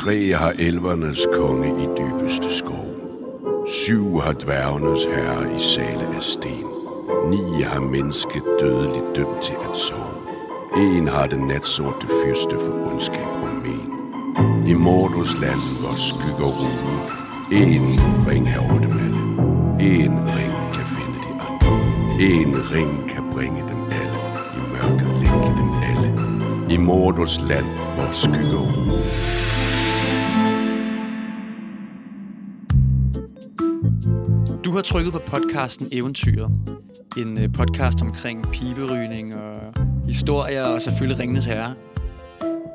Tre har elvernes konge i dybeste skov. Syv har dværgenes herre i sale af sten. Ni har mennesket dødeligt dømt til at sove. En har den natsorte fyrste for ondskab og men. I Mordos land, hvor skygger rugen. En ring har over dem alle. En ring kan finde de andre. En ring kan bringe dem alle. I mørket længe dem alle. I Mordos land, hvor skygger rugen. Har trykket på podcasten Eventyret. En øh, podcast omkring piberygning og historier og selvfølgelig Ringenes Herre.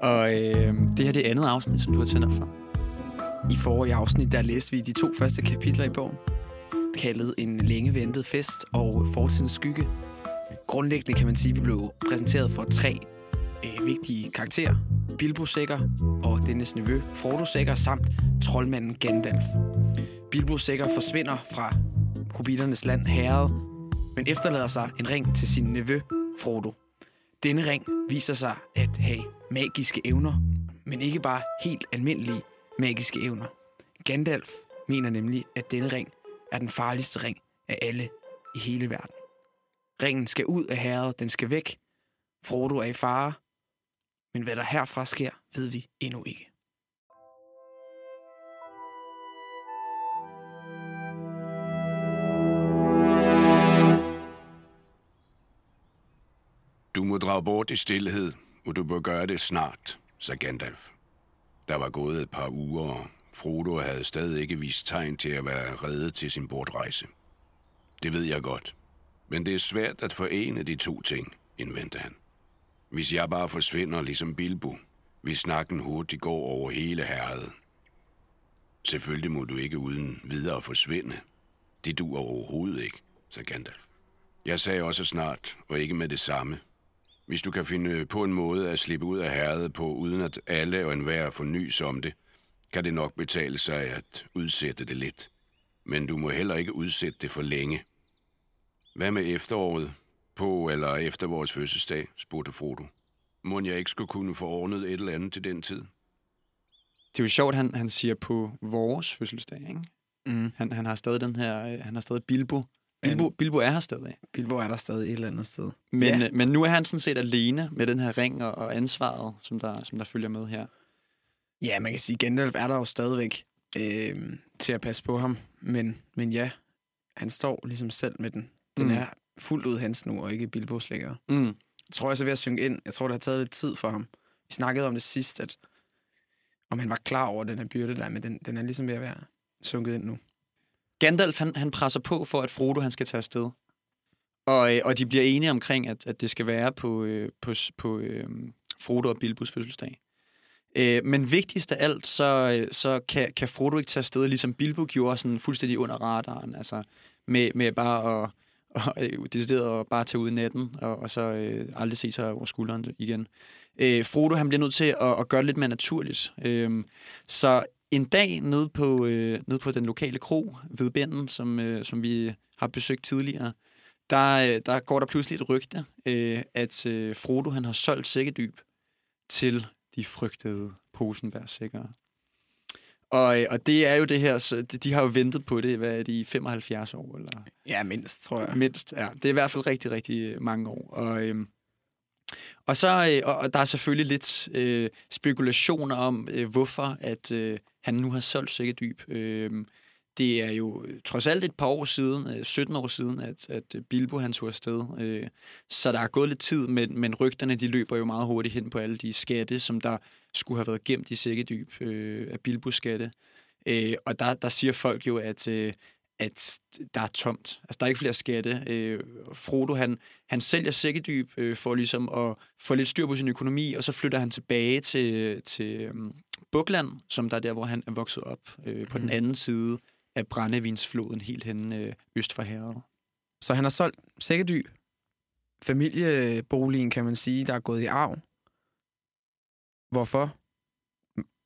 Og øh, det her det er andet afsnit, som du har tændt op for. I forrige afsnit, der læste vi de to første kapitler i bogen, kaldet En længe ventet fest og Fortidens skygge. Grundlæggende kan man sige, at vi blev præsenteret for tre øh, vigtige karakterer. Bilbo Sækker og dennes nevø Frodo Sækker samt troldmanden Gandalf. Bilbo Sækker forsvinder fra Hobbiternes land herrede, men efterlader sig en ring til sin nevø Frodo. Denne ring viser sig at have magiske evner, men ikke bare helt almindelige magiske evner. Gandalf mener nemlig, at denne ring er den farligste ring af alle i hele verden. Ringen skal ud af herret, den skal væk. Frodo er i fare, men hvad der herfra sker, ved vi endnu ikke. Du må drage bort i stillhed, og du bør gøre det snart, sagde Gandalf. Der var gået et par uger, og Frodo havde stadig ikke vist tegn til at være reddet til sin bortrejse. Det ved jeg godt, men det er svært at forene de to ting, indvendte han. Hvis jeg bare forsvinder ligesom Bilbo, vil snakken hurtigt gå over hele herredet. Selvfølgelig må du ikke uden videre forsvinde. Det duer overhovedet ikke, sagde Gandalf. Jeg sagde også snart, og ikke med det samme, hvis du kan finde på en måde at slippe ud af herredet på, uden at alle og enhver får nys om det, kan det nok betale sig at udsætte det lidt. Men du må heller ikke udsætte det for længe. Hvad med efteråret? På eller efter vores fødselsdag, spurgte Frodo. Må jeg ikke skulle kunne få ordnet et eller andet til den tid? Det er jo sjovt, han, han siger på vores fødselsdag, ikke? Mm. Han, han har stadig den her, øh, han har stadig Bilbo. Bilbo, Bilbo er her stadig. Bilbo er der stadig et eller andet sted. Men, Ja. ja. men nu er han sådan set alene med den her ring og, og ansvaret, som der, som der følger med her. Ja, man kan sige, Gandalf er der jo stadigvæk øh, til at passe på ham. Men, men ja, han står ligesom selv med den. Den Mm. er fuldt ud hans nu, og ikke Bilbos længere. Mm. Jeg tror også er ved at synge ind. Jeg tror, det har taget lidt tid for ham. Vi snakkede om det sidst, at om han var klar over den her byrde der, men den, den er ligesom ved at være sunket ind nu. Gandalf, han, han presser på for, at Frodo han skal tage afsted. Og, øh, og de bliver enige omkring, at, at det skal være på, øh, på, på øh, Frodo og Bilbos fødselsdag. Øh, men vigtigst af alt, så, øh, så kan, kan Frodo ikke tage afsted, ligesom Bilbo gjorde, sådan fuldstændig under radaren. Altså med, med bare at, og, øh, decideret at bare tage ud i natten, og, og så øh, aldrig se sig over skulderen igen. Øh, Frodo, han bliver nødt til at, at gøre det lidt mere naturligt. Øh, så en dag nede på, øh, nede på den lokale kro ved Bænden, som, øh, som vi har besøgt tidligere, der, øh, der går der pludselig et rygte, øh, at øh, Frodo han har solgt sækkedyb til de frygtede Posenberg-sikkere. Og, øh, og det er jo det her, så de, de har jo ventet på det, hvad er det, i 75 år, eller Ja, mindst, tror jeg. mindst. Ja, det er i hvert fald rigtig, rigtig mange år. Og, øhm, og så øh, og, og der er selvfølgelig lidt øh, spekulationer om, øh, hvorfor at øh, han nu har solgt sækkedyb. Øh, det er jo trods alt et par år siden, øh, 17 år siden, at, at Bilbo han tog afsted. Øh, så der er gået lidt tid, men, men rygterne de løber jo meget hurtigt hen på alle de skatte, som der skulle have været gemt i sækkedyb øh, af Bilbos skatte. Øh, og der, der siger folk jo, at, øh, at der er tomt. Altså, der er ikke flere skatte. Øh, Frodo, han, han sælger sækkedyb øh, for ligesom at få lidt styr på sin økonomi, og så flytter han tilbage til, til øhm, Bukland, som der er der, hvor han er vokset op, øh, på den Mhm. anden side af Brændevinsfloden, helt hen øh, øst for herret. Så han har solgt sækkedyb. Familieboligen, kan man sige, der er gået i arv. Hvorfor?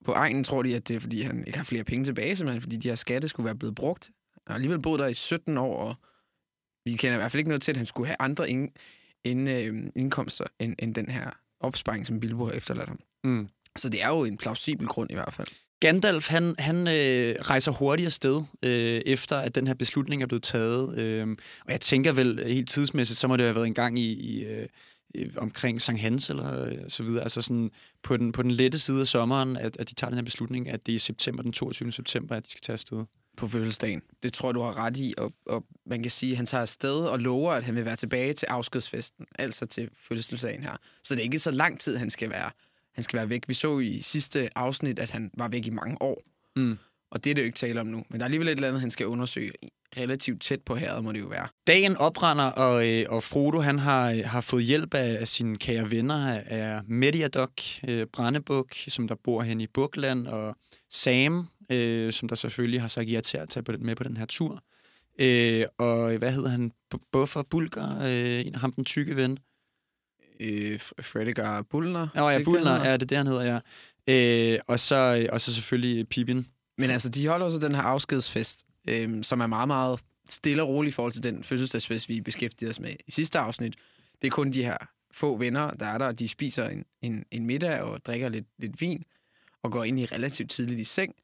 På egnen tror de, at det er, fordi han ikke har flere penge tilbage, simpelthen, fordi de her skatte skulle være blevet brugt. Han har alligevel boet der i 17 år, og vi kender i hvert fald ikke noget til, at han skulle have andre ind, ind, øh, indkomster end, end den her opsparing, som Bilbo har efterladt ham. Mm. Så det er jo en plausibel grund i hvert fald. Gandalf, han, han øh, rejser hurtigt afsted, øh, efter at den her beslutning er blevet taget. Øh, og jeg tænker vel helt tidsmæssigt, så må det have været en gang i, i øh, omkring Sankt Hans eller øh, så videre. Altså sådan på den, på den lette side af sommeren, at, at de tager den her beslutning, at det er i september, den 22. september, at de skal tage afsted. På fødselsdagen. Det tror jeg, du har ret i. Og, og man kan sige, at han tager afsted og lover, at han vil være tilbage til afskedsfesten. Altså til fødselsdagen her. Så det er ikke så lang tid, han skal være, han skal være væk. Vi så i sidste afsnit, at han var væk i mange år. Mm. Og det er det jo ikke tale om nu. Men der er alligevel et eller andet, han skal undersøge relativt tæt på herret, må det jo være. Dagen oprender, og, øh, og Frodo han har, har fået hjælp af, af sine kære venner af Mediadok, øh, Brandebuk, som der bor hen i Bukland, og Sam, øh, som der selvfølgelig har sagt ja til at tage på, med på den her tur. Øh, og hvad hedder han? Buffer Bulger, øh, ham den tykke ven. Øh, Fredegar Bullner. Ja, ja, Bullner, ja, det er det, han hedder, ja. Øh, og, så, og så selvfølgelig Pippin. Men altså, de holder også den her afskedsfest, øh, som er meget, meget stille og rolig i forhold til den fødselsdagsfest, vi beskæftigede os med i sidste afsnit. Det er kun de her få venner, der er der, og de spiser en, en, en middag og drikker lidt, lidt vin og går ind i relativt tidligt i seng.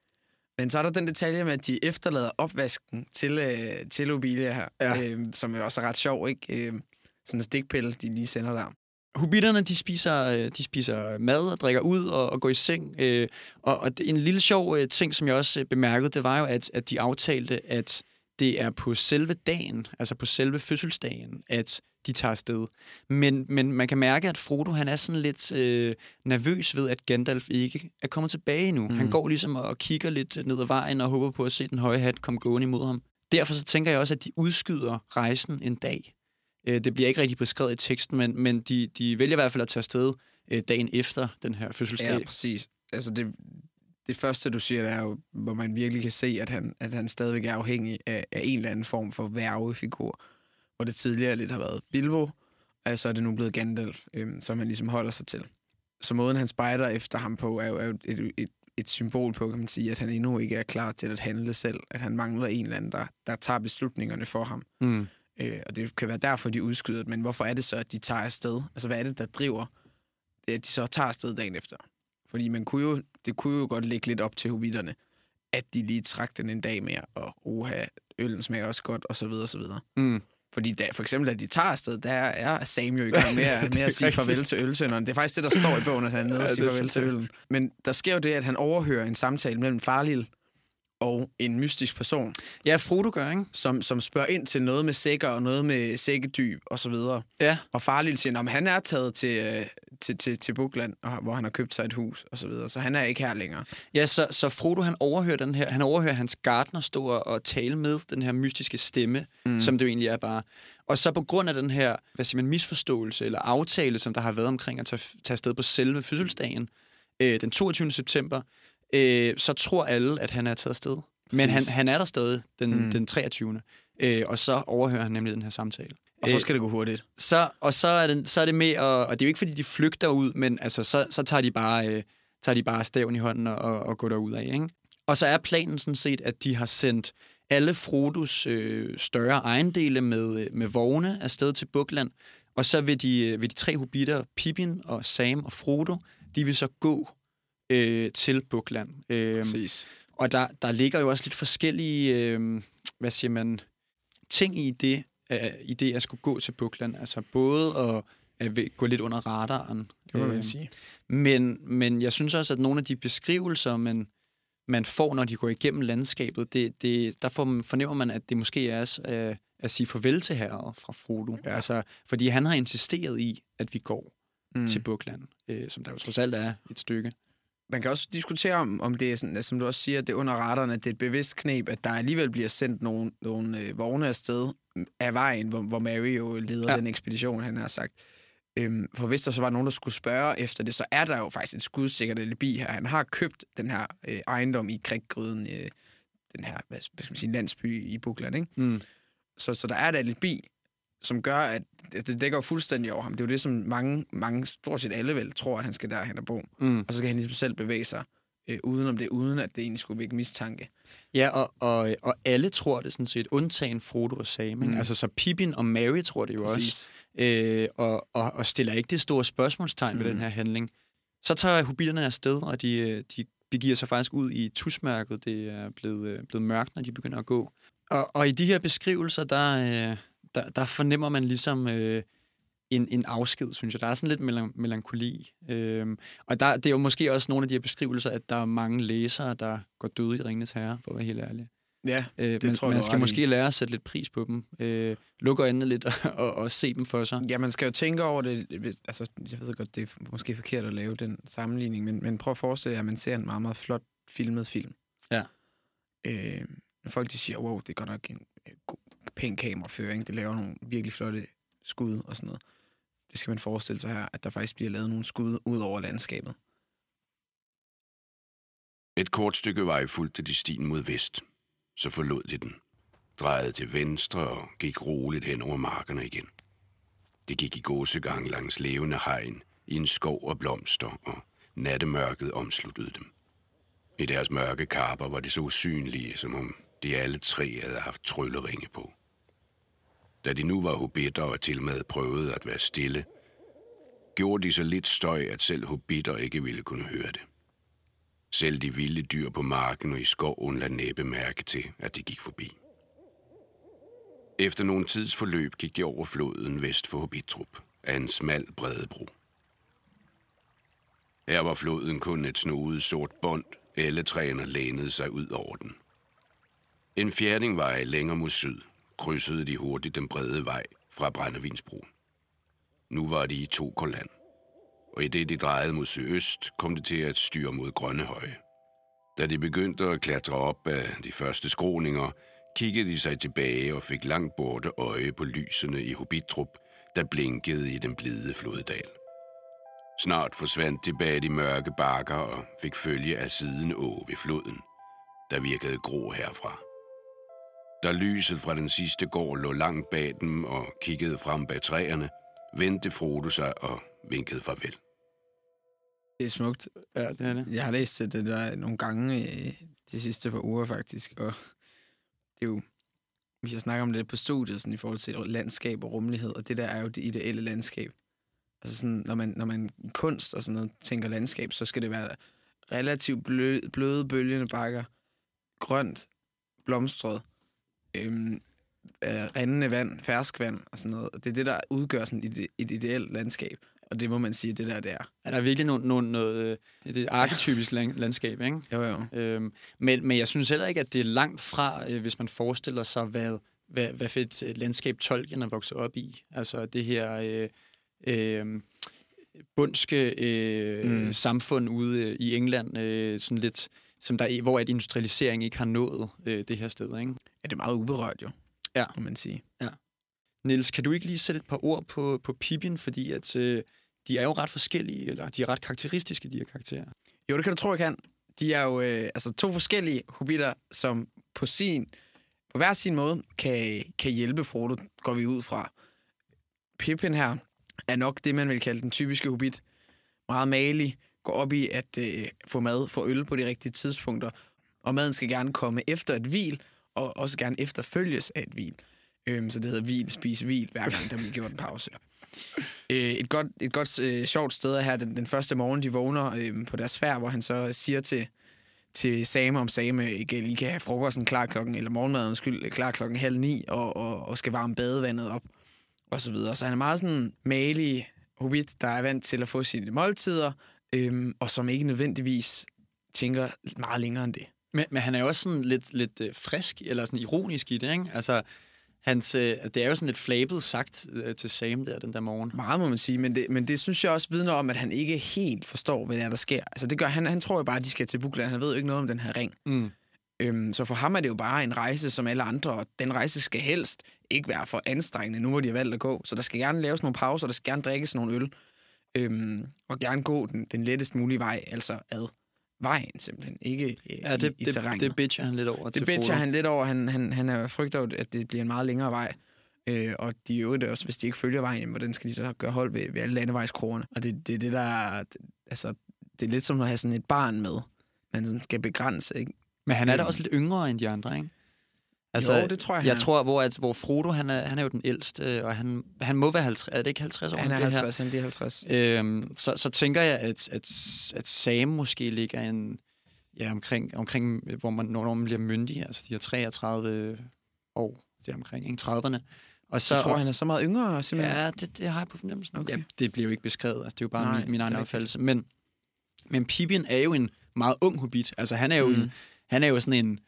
Men så er der den detalje med, at de efterlader opvasken til, øh, til Obilia her, ja. øh, som er også ret sjov, ikke? Øh, sådan en stikpille, de lige sender der. Hobitterne, de spiser, øh, de spiser mad og drikker ud og, og går i seng. Øh, og, og en lille sjov øh, ting, som jeg også bemærkede, det var jo, at, at de aftalte, at det er på selve dagen, altså på selve fødselsdagen, at de tager afsted. Men, men man kan mærke, at Frodo han er sådan lidt øh, nervøs ved, at Gandalf ikke er kommet tilbage nu. Mm. Han går ligesom og kigger lidt ned ad vejen og håber på at se den høje hat komme gående imod ham. Derfor så tænker jeg også, at de udskyder rejsen en dag. Øh, det bliver ikke rigtig beskrevet i teksten, men, men de, de vælger i hvert fald at tage afsted øh, dagen efter den her fødselsdag. Ja, præcis. Altså det, det første, du siger, er jo, hvor man virkelig kan se, at han, at han stadigvæk er afhængig af, af en eller anden form for værvefigur. Hvor det tidligere lidt har været Bilbo, og så er det nu blevet Gandalf, øhm, som han ligesom holder sig til. Så måden, han spejder efter ham på, er jo, er jo et, et, et symbol på, kan man sige, at han endnu ikke er klar til at handle selv. At han mangler en eller anden, der, der tager beslutningerne for ham. Mm. Øh, og det kan være derfor, de udskyder Men hvorfor er det så, at de tager afsted? Altså, hvad er det, der driver, det, at de så tager afsted dagen efter? Fordi man kunne jo, det kunne jo godt ligge lidt op til hobitterne, at de lige trak den en dag mere, og uha, øllen smager også godt, og så videre, og så videre. Mm. Fordi da, for eksempel, da de tager afsted, der er Sam jo i gang med, at, med at sige farvel til ølsønderen. Det er faktisk det, der står i bogen, at han er nede og siger farvel til øllen. Men der sker jo det, at han overhører en samtale mellem Farlil og en mystisk person. Ja, Frodo gør, ikke? Som, som spørger ind til noget med sækker og noget med sækkedyb og så videre. Ja. Og Farlil siger, at han er taget til, øh, til, til, til Bukland, hvor han har købt sig et hus og så videre. Så han er ikke her længere. Ja, så, så Frodo han overhører den her, han overhører hans gartner stå og tale med den her mystiske stemme, mm. som det jo egentlig er bare. Og så på grund af den her, hvad siger man, misforståelse eller aftale, som der har været omkring at tage, tage afsted på selve fødselsdagen, øh, den 22. september, øh, så tror alle, at han er taget afsted. Men han, han er der stadig den, mm. den 23. Øh, og så overhører han nemlig den her samtale. Og så skal det gå hurtigt. Så, og så er, det, så er det med, at, og det er jo ikke, fordi de flygter ud, men altså, så, så tager de bare, øh, tager de bare staven i hånden og, og går derud af. Ikke? Og så er planen sådan set, at de har sendt alle Frodos øh, større ejendele med, øh, med vogne afsted til Bukland, og så vil de, øh, vil de tre hobitter, Pippin og Sam og Frodo, de vil så gå øh, til Bukland. Øh, Præcis. Og der, der ligger jo også lidt forskellige, øh, hvad siger man, ting i det, øh, i det at skulle gå til Bukland. Altså både at, at gå lidt under radaren. Det må man øh, sige. Men, men jeg synes også, at nogle af de beskrivelser, man, man får, når de går igennem landskabet, det, det, der får, fornemmer man, at det måske er at, at sige farvel til herret fra Frodo. Ja. Altså, fordi han har insisteret i, at vi går mm. til Bukland, øh, som der jo trods alt er et stykke man kan også diskutere om, om det er sådan, som du også siger, det er under retterne, at det er et bevidst knep, at der alligevel bliver sendt nogle, nogle øh, vogne afsted af vejen, hvor, hvor Mary jo leder ja. den ekspedition, han har sagt. Øhm, for hvis der så var nogen, der skulle spørge efter det, så er der jo faktisk et skudsikkert alibi her. Han har købt den her øh, ejendom i Kriggryden, øh, den her hvad skal man sige, landsby i Bukland, ikke? Mm. Så, så der er et alibi, som gør, at det dækker fuldstændig over ham. Det er jo det, som mange, mange stort set alle vel tror, at han skal derhen og bo. Mm. Og så kan han ligesom selv bevæge sig øh, uden om det, uden at det egentlig skulle vække mistanke. Ja, og, og, og alle tror det sådan set, undtagen Frodo og Sam. Mm. Altså så Pippin og Mary tror det jo Præcis. også. Øh, og, og, og stiller ikke det store spørgsmålstegn mm. ved den her handling. Så tager hobitterne afsted, og de, øh, de begiver sig faktisk ud i tusmørket. Det er blevet, øh, blevet mørkt, når de begynder at gå. Og, og i de her beskrivelser, der, øh, der, der fornemmer man ligesom øh, en, en afsked, synes jeg. Der er sådan lidt melan- melankoli. Øhm, og der, det er jo måske også nogle af de her beskrivelser, at der er mange læsere, der går døde i Ringens Herre, for at være helt ærlig. Ja, Øh, Det man, tror jeg, man skal ret i. måske lære at sætte lidt pris på dem. Øh, lukke øjnene lidt og, og, se dem for sig. Ja, man skal jo tænke over det. Altså, jeg ved godt, det er måske forkert at lave den sammenligning, men, men prøv at forestille jer, at man ser en meget, meget flot filmet film. Ja. Øh, når folk de siger, wow, det er godt nok en øh, god, pæn kameraføring, det laver nogle virkelig flotte skud og sådan noget. Det skal man forestille sig her, at der faktisk bliver lavet nogle skud ud over landskabet. Et kort stykke vej fulgte de stien mod vest. Så forlod de den, drejede til venstre og gik roligt hen over markerne igen. De gik i gåsegang langs levende hegn, i en skov af blomster, og nattemørket omsluttede dem. I deres mørke kapper var de så usynlige, som om de alle tre havde haft trylleringe på. Da de nu var hobitter og til med prøvede at være stille, gjorde de så lidt støj, at selv hobitter ikke ville kunne høre det. Selv de vilde dyr på marken og i skoven lade næppe mærke til, at de gik forbi. Efter nogle tids forløb gik de over floden vest for Hobbitrup af en smal bredebro. Her var floden kun et snoet sort bånd, alle træerne lænede sig ud over den. En fjerdingvej længere mod syd krydsede de hurtigt den brede vej fra Brændevinsbroen. Nu var de i Tokerland og i det de drejede mod sydøst, kom det til at styre mod Grønnehøje. Da de begyndte at klatre op af de første skråninger, kiggede de sig tilbage og fik langt borte øje på lysene i Hobbitrup, der blinkede i den blide floddal. Snart forsvandt de bag de mørke bakker og fik følge af siden å ved floden, der virkede grå herfra. Da lyset fra den sidste gård lå langt bag dem og kiggede frem bag træerne, vendte Frodo sig og vinkede farvel. Det er smukt. Ja, det er det. Jeg har læst det der nogle gange øh, de sidste par uger, faktisk. Og det er jo... Vi har snakket om det på studiet, sådan, i forhold til landskab og rummelighed, og det der er jo det ideelle landskab. Altså sådan, når man, når man i kunst og sådan noget tænker landskab, så skal det være relativt blø, bløde, bølgende bakker, grønt, blomstret, øhm, øh, rindende vand, ferskvand og sådan noget. Og det er det, der udgør sådan et, et ideelt landskab. Og det må man sige, det der, det er. Ja, der er virkelig noget, noget, noget øh, er et arketypisk land, landskab, ikke? Jo, jo. Øhm, men, men jeg synes heller ikke, at det er langt fra, øh, hvis man forestiller sig, hvad, hvad, hvad for et landskab Tolkien er vokset op i. Altså det her øh, øh, bundske øh, Mm. samfund ude i England, øh, sådan lidt, som der, hvor at industrialisering ikke har nået øh, det her sted. Ikke? Ja, det er meget uberørt jo, Ja. må man sige. Niels, kan du ikke lige sætte et par ord på, på Pippin, fordi at, øh, de er jo ret forskellige, eller de er ret karakteristiske, de her karakterer. Jo, det kan du tro, jeg kan. De er jo øh, altså to forskellige hobitter, som på sin på hver sin måde kan, kan hjælpe Frodo, går vi ud fra. Pippin her er nok det, man vil kalde den typiske hobbit. Meget malig, går op i at øh, få mad, få øl på de rigtige tidspunkter, og maden skal gerne komme efter et hvil, og også gerne efterfølges af et hvil. Øhm, så det hedder hvil, spis hvil, hver gang der bliver gjort en pause. Øh, et godt, et godt øh, sjovt sted er her den, den første morgen, de vågner øh, på deres færd, hvor han så siger til, til Same, om Same ikke lige kan have frokosten klar klokken, eller morgenmaden, undskyld, klar klokken halv ni, og, og, og skal varme badevandet op, og så videre. Så han er meget sådan malig hobbit, der er vant til at få sine måltider, øhm, og som ikke nødvendigvis tænker meget længere end det. Men, men han er jo også sådan lidt, lidt øh, frisk, eller sådan ironisk i det, ikke? Altså, hans, øh, det er jo sådan lidt flabet sagt øh, til Sam der den der morgen. Meget må man sige, men det, men det synes jeg også vidner om, at han ikke helt forstår, hvad der, er, der sker. Altså det gør han, han tror jo bare, at de skal til Bukland. Han ved jo ikke noget om den her ring. Mm. Øhm, så for ham er det jo bare en rejse som alle andre, og den rejse skal helst ikke være for anstrengende, nu hvor de har valgt at gå. Så der skal gerne laves nogle pauser, der skal gerne drikkes nogle øl, øhm, og gerne gå den, den lettest mulige vej, altså ad vejen simpelthen, ikke øh, Ja, det, i, i det, terrænet. det bitcher han lidt over Det til bitcher Frodo. han lidt over. Han, han, han er frygter jo, at det bliver en meget længere vej. Øh, og de det også, hvis de ikke følger vejen, hvordan skal de så gøre hold ved, ved alle landevejskrogerne? Og det, det er det, der er, altså, det er lidt som at have sådan et barn med, man sådan skal begrænse, ikke? Men han er da Øhm. også lidt yngre end de andre, ikke? Altså, Jo, det tror jeg, Jeg er. tror, hvor, at, hvor Frodo, han er, han er jo den ældste, og han, han må være 50, er det ikke 50 år? Han er det her? 50, han bliver 50. Øhm, så, så tænker jeg, at, at, at Sam måske ligger en, ja, omkring, omkring hvor man, når man bliver myndig, altså de her 33 år, det omkring, ikke? 30'erne. Og så, jeg tror, han er så meget yngre, simpelthen. Ja, det, det har jeg på fornemmelsen. Okay. Ja, det bliver jo ikke beskrevet, altså det er jo bare Nej, min, min egen er opfattelse. Men, men Pippin er jo en meget ung hobbit. Altså han er jo, Mm. en, han er jo sådan en,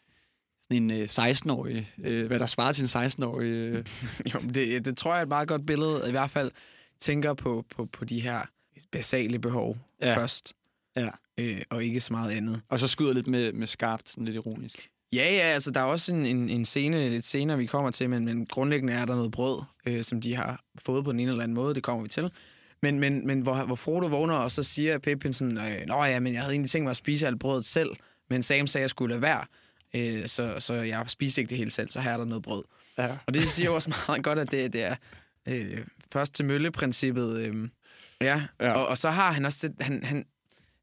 en øh, 16-årig, øh, hvad der svarer til en 16-årig. Øh, Jo, det, det tror jeg er et meget godt billede. I hvert fald tænker på, på, på de her basale behov. Ja. først. Ja. Øh, og ikke så meget andet. og så skyder lidt med, med skarpt, sådan lidt ironisk. Ja, ja, altså der er også en, en, en scene lidt senere, vi kommer til, men, men grundlæggende er der noget brød, øh, som de har fået på den ene eller anden måde, det kommer vi til. Men, men, men hvor, hvor Frodo vågner, og så siger Pippin sådan, øh, Nå ja, men jeg havde egentlig tænkt mig at spise alt brødet selv, men Sam sagde, at jeg skulle lade være, øh, så, så jeg spiser ikke det hele selv, så her er der noget brød. Ja. Og det siger jo også meget godt, at det, det er øh, først til mølle-princippet. Øh, ja, ja. Og, og så har han også han, han,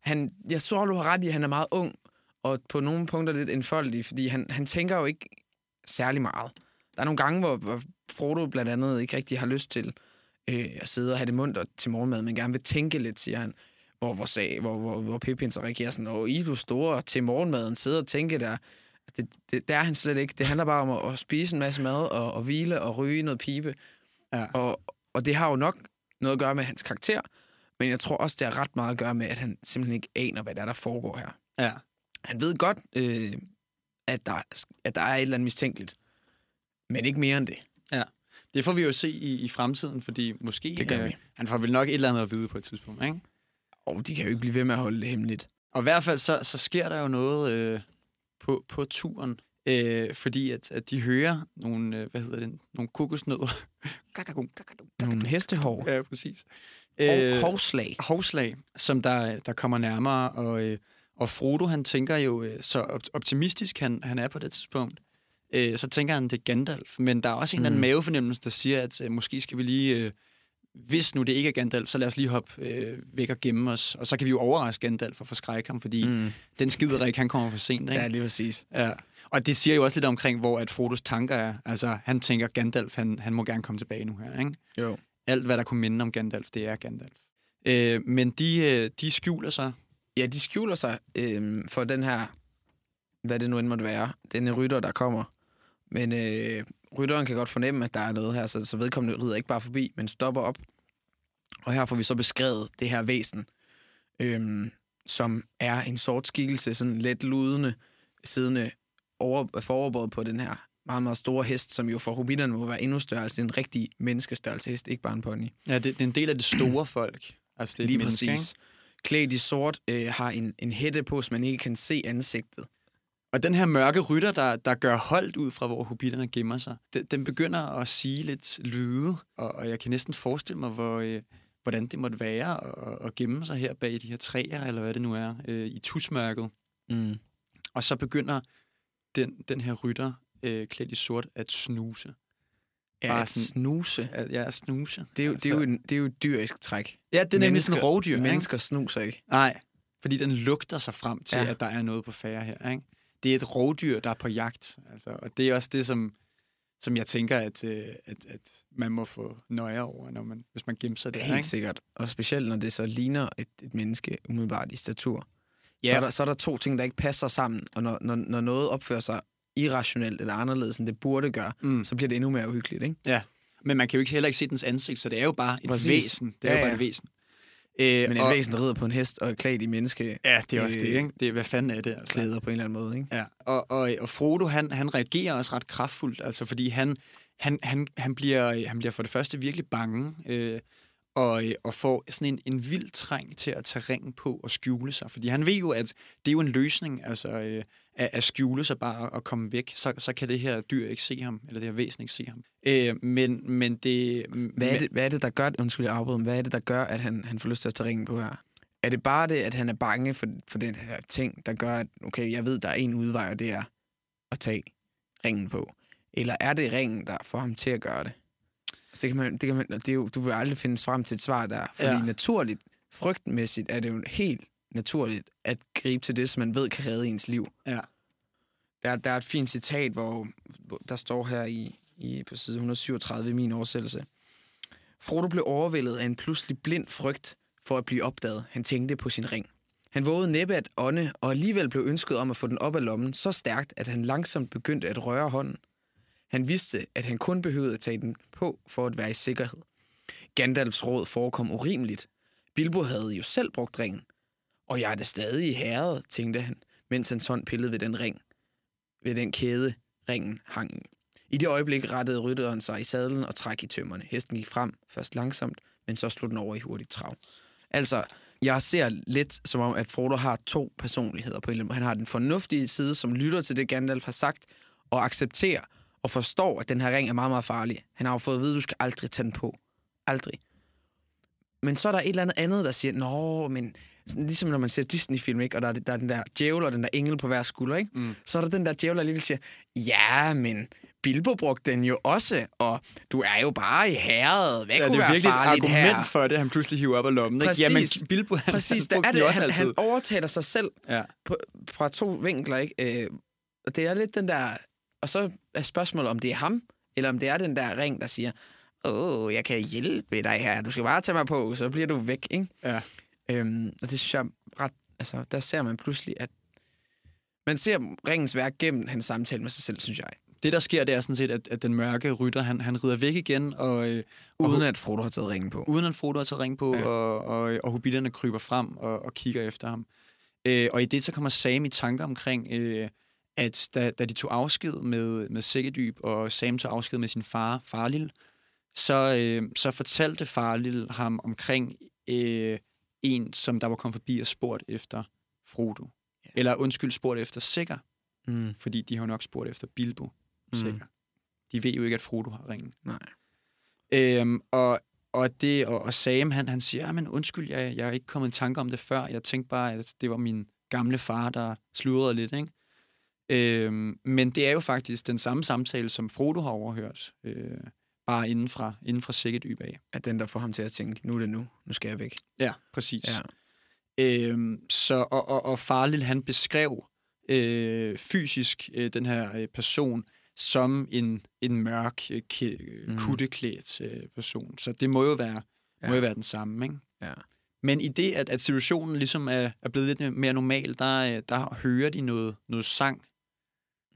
han, jeg tror, du har ret i, at han er meget ung, og på nogle punkter lidt enfoldig, fordi han, han tænker jo ikke særlig meget. Der er nogle gange, hvor, hvor Frodo blandt andet ikke rigtig har lyst til øh, at sidde og have det mundt til morgenmad, men gerne vil tænke lidt, siger han. Hvor, hvor, sag, hvor, hvor, hvor Pippin så reagerer sådan, åh, I du store til morgenmaden, sidde og tænke der. Det, det, det er han slet ikke. Det handler bare om at, at spise en masse mad, og, og hvile, og ryge noget pibe. Ja. Og, og det har jo nok noget at gøre med hans karakter, men jeg tror også, det har ret meget at gøre med, at han simpelthen ikke aner, hvad der, er, der foregår her. Ja. Han ved godt, øh, at, der, at der er et eller andet mistænkeligt, men ikke mere end det. Det får vi jo se i, i fremtiden, fordi måske... Det gør øh, vi. Han får vel nok et eller andet at vide på et tidspunkt, ikke? Og de kan jo ikke blive ved med at holde det hemmeligt. Og i hvert fald så, så sker der jo noget øh, på, på turen, øh, fordi at, at de hører nogle, øh, hvad hedder det, nogle kokosnødder. Nogle hestehår Ja, præcis. Øh, hovslag. hovslag, som der, der kommer nærmere, og, øh, og Frodo, han tænker jo øh, så op- optimistisk, han, han er på det tidspunkt, øh, så tænker han, det er Gandalf. Men der er også en eller anden Mm. mavefornemmelse, der siger, at øh, måske skal vi lige, øh, hvis nu det ikke er Gandalf, så lad os lige hoppe øh, væk og gemme os. Og så kan vi jo overraske Gandalf og forskrække ham, fordi mm. Den skiderik, han kommer for sent. Ikke? Ja, lige præcis. Ja. Og det siger jo også lidt omkring, hvor at Frodos tanker er. Altså, han tænker, Gandalf, han, han må gerne komme tilbage nu her, ikke? Jo. Alt, hvad der kunne minde om Gandalf, det er Gandalf. Øh, men de, øh, de skjuler sig. Ja, de skjuler sig øh, for den her, hvad det nu end måtte være, denne rytter, der kommer. Men øh, rytteren kan godt fornemme, at der er noget her, så, så vedkommende rider ikke bare forbi, men stopper op. Og her får vi så beskrevet det her væsen, øh, som er en sort skikkelse, sådan let ludende, siddende over, foroverbåret på den her meget, meget store hest, som jo for hobitterne må være endnu større. Altså en rigtig menneskestørrelse hest, ikke bare en pony. Ja, det, det er en del af det store folk. Altså, det er Lige menneske, præcis. Klædt i sort, øh, har en, en hætte på, så man ikke kan se ansigtet. Og den her mørke rytter, der, der gør holdt ud fra, hvor hobitterne gemmer sig, den, den begynder at sige lidt lyde, og, og jeg kan næsten forestille mig, hvor, øh, hvordan det måtte være at, at gemme sig her bag de her træer, eller hvad det nu er, øh, i tusmørket. Mm. Og så begynder den, den her rytter, øh, klædt i sort, at snuse. Ja, Bare at sådan- snuse. At, ja, at snuse. Det er, jo, det, er jo en, det er jo et dyrisk træk. Ja, det er nemlig sådan en Mennesker- rovdyr. ikke? Snuser ikke. Nej, fordi den lugter sig frem til, ja. at der er noget på færre her. Ikke? Det er et rovdyr, der er på jagt. Altså, og det er også det, som, som jeg tænker, at, øh, at, at man må få nøje over, når man, hvis man gemmer sig Det der. er helt ikke? sikkert. Og specielt, når det så ligner et, et menneske umiddelbart i statur. Ja. Så, Ja. er der, så er der to ting, der ikke passer sammen. Og når, når, når noget opfører sig irrationelt eller anderledes, end det burde gøre, Mm. så bliver det endnu mere uhyggeligt, ikke? Men man kan jo ikke heller ikke se dens ansigt, så det er jo bare et Præcis. væsen. Det er Ja, jo bare ja. et væsen. Øh, Men og, et væsen, der rider på en hest og er klædt i menneskeklæder Ja, det er også øh, det, ikke? Det er, hvad fanden er det, altså? på en eller anden måde, ikke? Ja, og, og, og Frodo, han, han reagerer også ret kraftfuldt, altså fordi han, han, han, han, bliver, han bliver for det første virkelig bange, øh, og, øh, og får sådan en, en vild træng til at tage ringen på og skjule sig. Fordi han ved jo, at det er jo en løsning, altså øh, at, at skjule sig bare og komme væk. Så, så kan det her dyr ikke se ham, eller det her væsen ikke se ham. Øh, men, men det... Hvad er, det, hvad er det, der gør, undskyld, jeg afbryder, hvad er det, der gør, at han, han får lyst til at tage ringen på her? Er det bare det, at han er bange for, for den her ting, der gør, at okay, jeg ved, der er en udvej, og det er at tage ringen på? Eller er det ringen, der får ham til at gøre det? Altså, det kan man, det kan man, det er jo, du vil aldrig finde frem til et svar der, fordi ja. Naturligt, frygtmæssigt, er det jo helt naturligt at gribe til det, som man ved kan redde ens liv. Ja. Der, der er et fint citat, hvor hvor der står her i, i på side 137 i min oversættelse. Frodo blev overvældet af en pludselig blind frygt for at blive opdaget. Han tænkte på sin ring. Han vågede næppe at ånde, og alligevel blev ønsket om at få den op af lommen så stærkt, at han langsomt begyndte at røre hånden. Han vidste, at han kun behøvede at tage den på for at være i sikkerhed. Gandalfs råd forekom urimeligt. Bilbo havde jo selv brugt ringen. Og jeg er det stadig i herret, tænkte han, mens hans hånd pillede ved den ring. Ved den kæde, ringen hang i. I det øjeblik rettede rytteren sig i sadlen og træk i tømmerne. Hesten gik frem, først langsomt, men så slog den over i hurtigt trav. Altså, jeg ser lidt som om, at Frodo har to personligheder på en eller anden måde. Han har den fornuftige side, som lytter til det, Gandalf har sagt, og accepterer og forstår, at den her ring er meget, meget farlig. Han har jo fået at vide, at du skal aldrig tage den på. Aldrig. Men så er der et eller andet andet, der siger, Nå, men sådan, ligesom når man ser Disney-film, ikke? og der er, der er den der djævel og den der engel på hver skulder, ikke? Mm. så er der den der djævel, der alligevel siger, ja, men Bilbo brugte den jo også, og du er jo bare i herret. Hvad Ja, kunne det er virkelig et argument her? for det, han pludselig hiver op af lommen. Ikke? Præcis. Jamen, Bilbo, han, Præcis, han er den det, også han, altid. han overtaler sig selv Ja. på, fra to vinkler, ikke? Øh, og det er lidt den der... Og så er spørgsmålet, om det er ham, eller om det er den der ring, der siger, åh, jeg kan hjælpe dig her, du skal bare tage mig på, så bliver du væk, ikke? Ja. Øhm, og det synes jeg ret... Altså, der ser man pludselig, at... Man ser ringens værk gennem hans samtale med sig selv, synes jeg. Det, der sker, det er sådan set, at, at den mørke rytter, han, han rider væk igen, og, øh, og Uden at Frodo har taget ringen på. uden at Frodo har taget ring på, ja. og, og, og hobitterne kryber frem og, og kigger efter ham. Øh, og i det så kommer Sam i tanker omkring, øh, at da, da de tog afsked med, med Sækkedyb, og Sam tog afsked med sin far, Farlil, så, øh, så fortalte Farlil ham omkring øh, en, som der var kommet forbi og spurgt efter Frodo. Ja. Eller undskyld, spurgt efter Sikker, Mm, fordi de har nok spurgt efter Bilbo Mm. Sikker. De ved jo ikke, at Frodo har ringen. nej. Øhm, og, og, det, og, og Sam, han, han siger, "Ja, men undskyld, jeg, jeg er ikke kommet i tanke om det før. Jeg tænkte bare, at det var min gamle far, der sludrede lidt, ikke? Øhm, men det er jo faktisk den samme samtale, som Frodo har overhørt, øh, bare inden fra, inden fra Sækkedyb af. At den, der får ham til at tænke, nu er det nu, nu skal jeg væk. Ja, præcis. Ja. Øhm, så, og, og, og Farlil, han beskrev øh, fysisk øh, den her øh, person som en, en mørk, øh, Mm. mm. kutteklædt øh, person. Så det må jo være, ja. må jo være den samme, ikke? Ja. Men i det, at, at situationen ligesom er, er blevet lidt mere normal, der, øh, der hører de noget, noget sang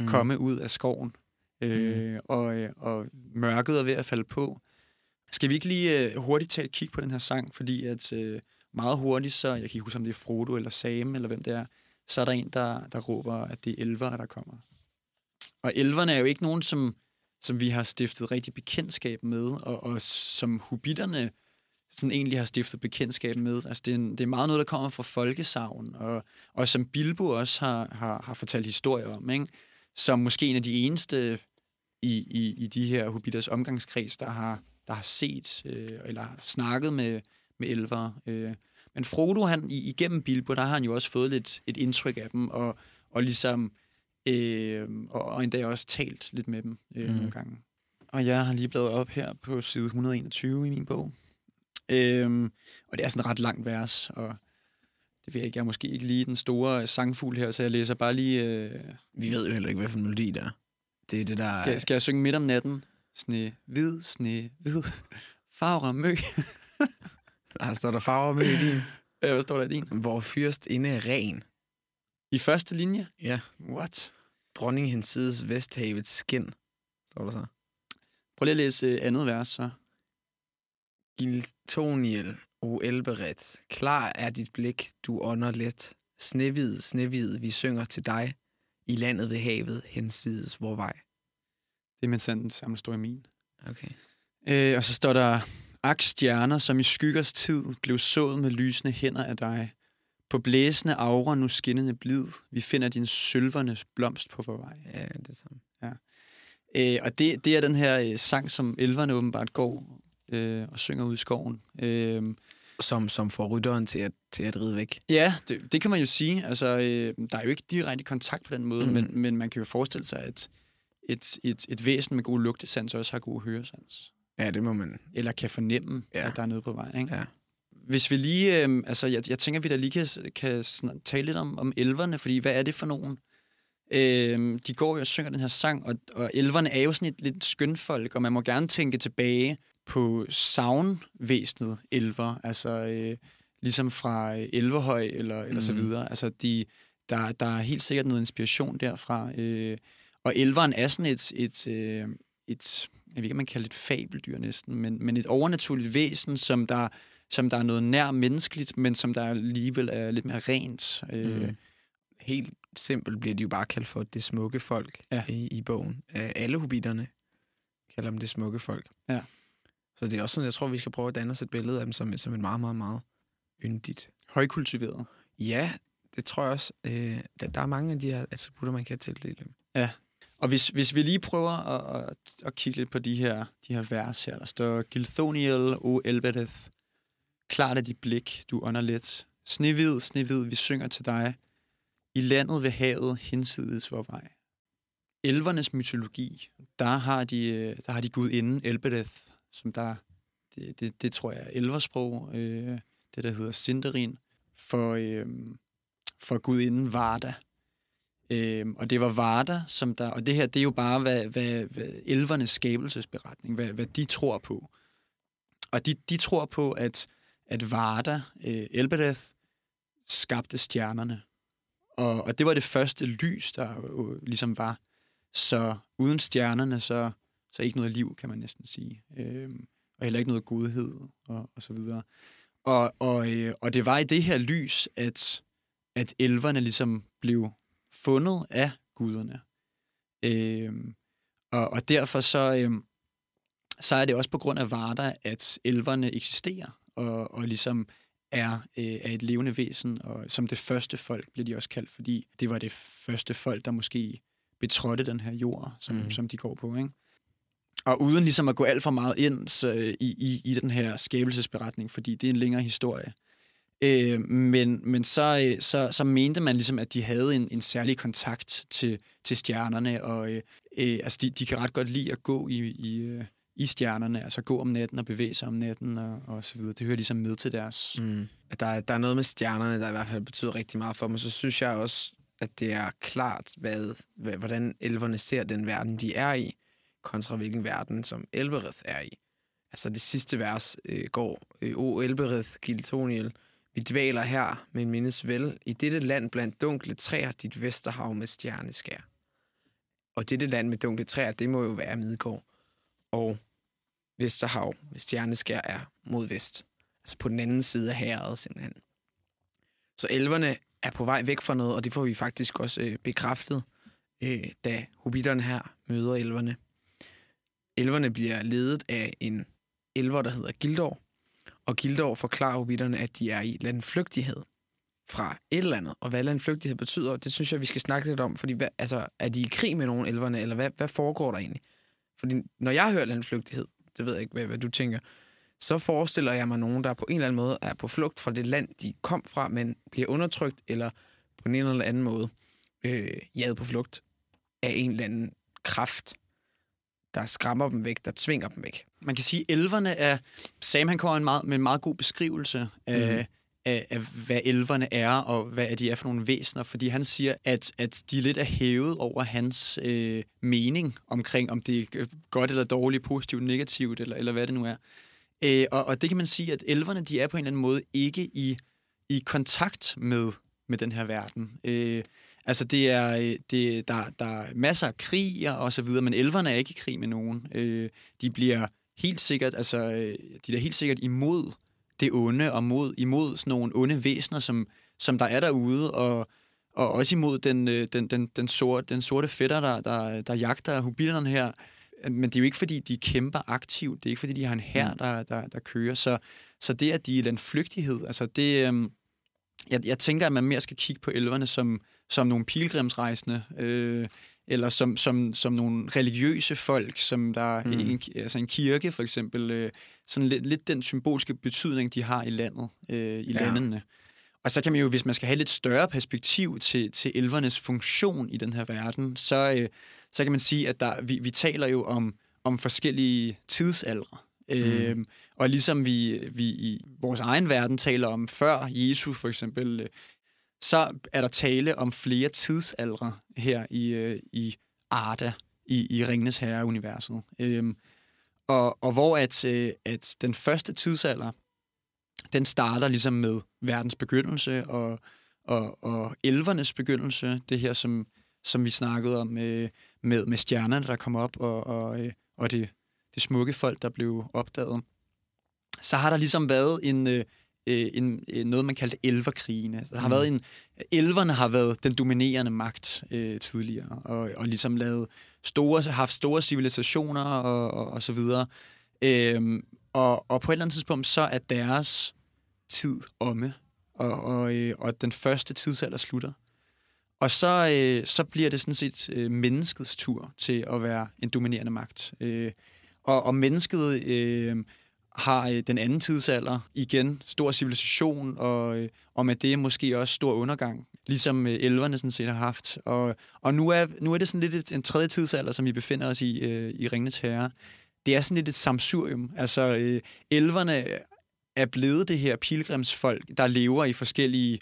Mm. mm. komme ud af skoven. Øh, og, øh, og mørket er ved at falde på. Skal vi ikke lige øh, hurtigt tage et kig på den her sang? Fordi at øh, meget hurtigt, så jeg kan ikke huske, om det er Frodo eller Sam, eller hvem det er, så er der en, der, der råber, at det er elver, der kommer. Og elverne er jo ikke nogen, som, som vi har stiftet rigtig bekendtskab med, og, og som hubitterne sådan egentlig har stiftet bekendtskab med. Altså, det, er en, det er meget noget, der kommer fra folkesavn, og, og som Bilbo også har, har, har fortalt historier om, ikke? Som måske en af de eneste i, i, i de her hobitters omgangskreds, der har, der har set øh, eller har snakket med, med elver. Øh. Men Frodo, han, i, igennem Bilbo, der har han jo også fået lidt et indtryk af dem, og, og ligesom øh, og, og endda også talt lidt med dem øh, mm. nogle gange. Og jeg har lige bladret op her på side 121 i min bog. Øhm, og det er sådan et ret langt vers, og det ved jeg ikke, jeg er måske ikke lige den store sangfugl her, så jeg læser bare lige... Øh, Vi ved jo heller ikke, hvad for en melodi det er. Det er det, der... skal, skal jeg synge midt om natten? Sne, hvid, sne, hvid, farver, mø. Der står der farver med i din. Øh, Hvad står der i din? Hvor fyrst inde er ren. I første linje? Ja. What? Dronning hensides vesthavets skin. Står der så. Prøv lige at læse øh, andet vers, så. Giltoniel, o elberet. Klar er dit blik, du ånder let. Snehvid, snehvid, vi synger til dig. I landet ved havet, hensides vor vej. Det er med den samme står i min. Okay. Øh, og så står der, Ak stjerner, som i skyggers tid blev sået med lysende hænder af dig. På blæsende aura nu skinnende blid, vi finder din sølverne blomst på vor vej. Ja, det er samme. Øh, og det, det er den her øh, sang, som elverne åbenbart går øh, og synger ud i skoven. Øh, Som, som får rytteren til at, til at ride væk. ja, det, det kan man jo sige. Altså, øh, der er jo ikke direkte kontakt på den måde, mm. men, men man kan jo forestille sig, at et, et, et væsen med god lugtesans også har god høresans. Ja, det må man. Eller kan fornemme, Ja. at der er noget på vej. Ikke? Ja. Hvis vi lige, øh, altså jeg, jeg tænker, at vi da lige kan, kan tale lidt om, om elverne, fordi hvad er det for nogen? Øh, de går jo og synger den her sang, og, og elverne er jo sådan et lidt skønfolk, og man må gerne tænke tilbage på savnvæsenet elver, altså øh, ligesom fra øh, Elverhøj eller, eller mm. så videre. Altså, de, der, der er helt sikkert noget inspiration derfra. Øh, og elveren er sådan et, et, øh, et jeg ved ikke, man kalder det et fabeldyr næsten, men, men et overnaturligt væsen, som der, som der er noget nær menneskeligt, men som der alligevel er lidt mere rent. Øh, mm. Helt simpelt bliver de jo bare kaldt for det smukke folk ja. i, i bogen. Alle hobitterne kalder dem det smukke folk. Ja. Så det er også sådan, jeg tror, vi skal prøve at danne os et billede af dem som, som et meget, meget, meget yndigt. Højkultiveret. Ja, det tror jeg også. Øh, der, der er mange af de her attributter, man kan tildele dem. Ja, og hvis, hvis vi lige prøver at, at, at kigge lidt på de her, de her vers her, der står Gilthoniel o Elbedeth, klart er dit blik, du ånder let. Snehvid, snehvid, vi synger til dig. I landet ved havet, hinsides vor vej. Elvernes mytologi, der har de, der har de gud inden Elbedeth, som der, det, det, det tror jeg er elversprog, øh, det der hedder Sindarin, for, øh, for gudinden Varda. Øh, og det var Varda, som der, og det her, det er jo bare, hvad, hvad, hvad elvernes skabelsesberetning, hvad, hvad de tror på. Og de, de tror på, at, at Varda, øh, Elbedeth, skabte stjernerne. Og, og det var det første lys, der jo ligesom var. Så uden stjernerne, så, så ikke noget liv, kan man næsten sige. Øh, og heller ikke noget godhed, og, og så videre. Og, og, øh, og det var i det her lys, at, at elverne ligesom blev fundet af guderne. Øh, og, og derfor så, øh, så er det også på grund af Varda, at elverne eksisterer, og, og ligesom er, øh, er et levende væsen, og som det første folk bliver de også kaldt, fordi det var det første folk, der måske betrådte den her jord, som, mm. som de går på. Ikke? Og uden ligesom at gå alt for meget ind så, øh, i, i, i den her skabelsesberetning, fordi det er en længere historie, Øh, men men så, øh, så, så mente man ligesom, at de havde en, en særlig kontakt til, til stjernerne, og øh, øh, altså de, de kan ret godt lide at gå i, i, øh, i stjernerne, altså gå om natten og bevæge sig om natten og, og så videre. Det hører ligesom med til deres... Mm. Der, der er noget med stjernerne, der i hvert fald betyder rigtig meget for mig. Så synes jeg også, at det er klart, hvad, hvad, hvordan elverne ser den verden, de er i, kontra hvilken verden, som Elbereth er i. Altså det sidste vers øh, går, øh, O Elbereth Giltoniel, vi dvæler her, men mindes vel, i dette land blandt dunkle træer, dit vesterhav med stjerneskær. Og dette land med dunkle træer, det må jo være Midgård. Og Vesterhav med stjerneskær er mod vest. Altså på den anden side af havet, simpelthen. Så elverne er på vej væk fra noget, og det får vi faktisk også øh, bekræftet, øh, da hobitterne her møder elverne. Elverne bliver ledet af en elver, der hedder Gildor, og Gildor forklarer hobitterne, at de er i landflygtighed fra et eller andet. Og hvad landflygtighed betyder, det synes jeg, vi skal snakke lidt om. Fordi hvad, altså, er de i krig med nogle elverne, eller hvad, hvad foregår der egentlig? Fordi når jeg hører landflygtighed, det ved jeg ikke, hvad, hvad du tænker, så forestiller jeg mig nogen, der på en eller anden måde er på flugt fra det land, de kom fra, men bliver undertrykt, eller på en eller anden måde øh, jaget på flugt af en eller anden kraft der skræmmer dem væk, der tvinger dem væk. Man kan sige, at elverne er... Sam han kommer en meget, med en meget god beskrivelse af, mm. af, af, hvad elverne er, og hvad de er for nogle væsener, fordi han siger, at, at de lidt er hævet over hans øh, mening omkring, om det er godt eller dårligt, positivt, negativt, eller, eller hvad det nu er. Øh, og, og det kan man sige, at elverne, de er på en eller anden måde ikke i, i kontakt med, med den her verden. Øh, Altså, det er, øh, det, der, der er masser af krig og så videre, men elverne er ikke i krig med nogen. Øh, de bliver helt sikkert, altså, øh, de er helt sikkert imod det onde, og mod, imod sådan nogle onde væsener, som, som der er derude, og, og også imod den, øh, den, den, den, sorte, den sorte fætter, der, der, der jagter hobilerne her. Men det er jo ikke, fordi de kæmper aktivt. Det er ikke, fordi de har en hær, mm. der, der, der kører. Så, så det, at de er den flygtighed, altså det... Øh, jeg, jeg tænker, at man mere skal kigge på elverne som, som nogle pilgrimsrejsende, øh, eller som, som, som nogle religiøse folk, som der mm. en, altså en kirke for eksempel, øh, sådan lidt, lidt den symbolske betydning, de har i landet, øh, i ja. landene. Og så kan man jo, hvis man skal have lidt større perspektiv til, til elvernes funktion i den her verden, så, øh, så kan man sige, at der, vi, vi taler jo om, om forskellige tidsaldre. Mm. Øhm, og ligesom vi, vi i vores egen verden taler om før Jesus for eksempel, øh, så er der tale om flere tidsaldre her i, øh, i Arda, i, i Ringenes Herre-universet. Øhm, og, og hvor at, øh, at den første tidsalder, den starter ligesom med verdens begyndelse og, og, og elvernes begyndelse, det her, som, som vi snakkede om øh, med, med stjernerne, der kom op, og, og, øh, og det, det smukke folk, der blev opdaget. Så har der ligesom været en, øh, en, en noget, man kaldte elverkrigene. Der har mm. været en, elverne har været den dominerende magt øh, tidligere, og, og ligesom lavet store, haft store civilisationer og, og, og så videre. Øhm, og, og på et eller andet tidspunkt, så er deres tid omme, og, og, øh, og den første tidsalder slutter. Og så, øh, så bliver det sådan set øh, menneskets tur til at være en dominerende magt. Øh, og, og mennesket øh, har øh, den anden tidsalder igen stor civilisation, og, øh, og med det måske også stor undergang, ligesom øh, elverne sådan set har haft. Og, og nu, er, nu er det sådan lidt et, en tredje tidsalder, som vi befinder os i, øh, i Ringnes Herre. Det er sådan lidt et samsurium. Altså, øh, elverne er blevet det her pilgrimsfolk, der lever i forskellige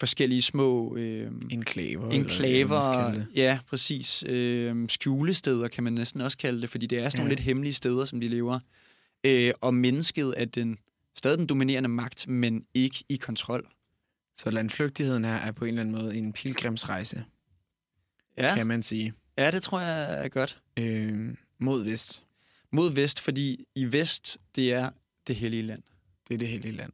forskellige små... Øh, enklaver. Enklaver, ja, præcis. Øh, skjulesteder kan man næsten også kalde det, fordi det er sådan ja. nogle lidt hemmelige steder, som de lever. Øh, og mennesket er den, stadig den dominerende magt, men ikke i kontrol. Så landflygtigheden her er på en eller anden måde en pilgrimsrejse, ja. kan man sige. Ja, det tror jeg er godt. Øh, mod vest. Mod vest, fordi i vest, det er det hellige land. Det er det hellige land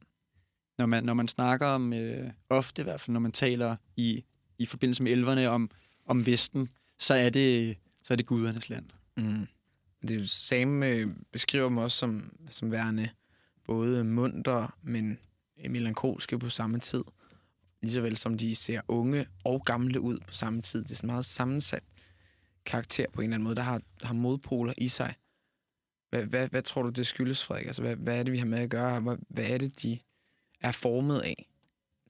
når man, når man snakker om, øh, ofte i hvert fald, når man taler i, i forbindelse med elverne om, om Vesten, så er det, så er det gudernes land. Mm. Det er samme øh, beskriver dem også som, som værende både munter, men øh, melankolske på samme tid. Ligeså vel som de ser unge og gamle ud på samme tid. Det er sådan meget sammensat karakter på en eller anden måde, der har, har modpoler i sig. Hvad, hvad, hvad tror du, det skyldes, Frederik? Altså, hvad, hvad er det, vi har med at gøre? Hvad, hvad er det, de er formet af,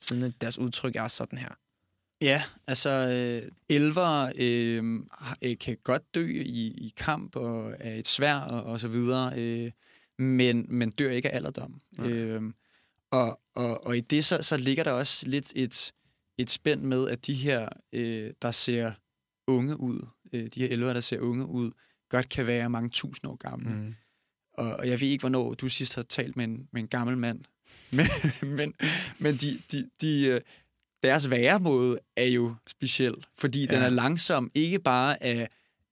siden deres udtryk er sådan her? Ja, altså øh, elver øh, øh, kan godt dø i, i kamp og af et svær og, og så videre, øh, men, men dør ikke af alderdom. Okay. Øh, og, og, og i det så, så ligger der også lidt et, et spænd med, at de her, øh, der ser unge ud, øh, de her elver, der ser unge ud, godt kan være mange tusind år gamle. Mm. Og, og jeg ved ikke, hvornår du sidst har talt med en, med en gammel mand, men, men, men de, de, de, øh, deres væremåde er jo speciel, fordi ja. den er langsom, ikke bare af,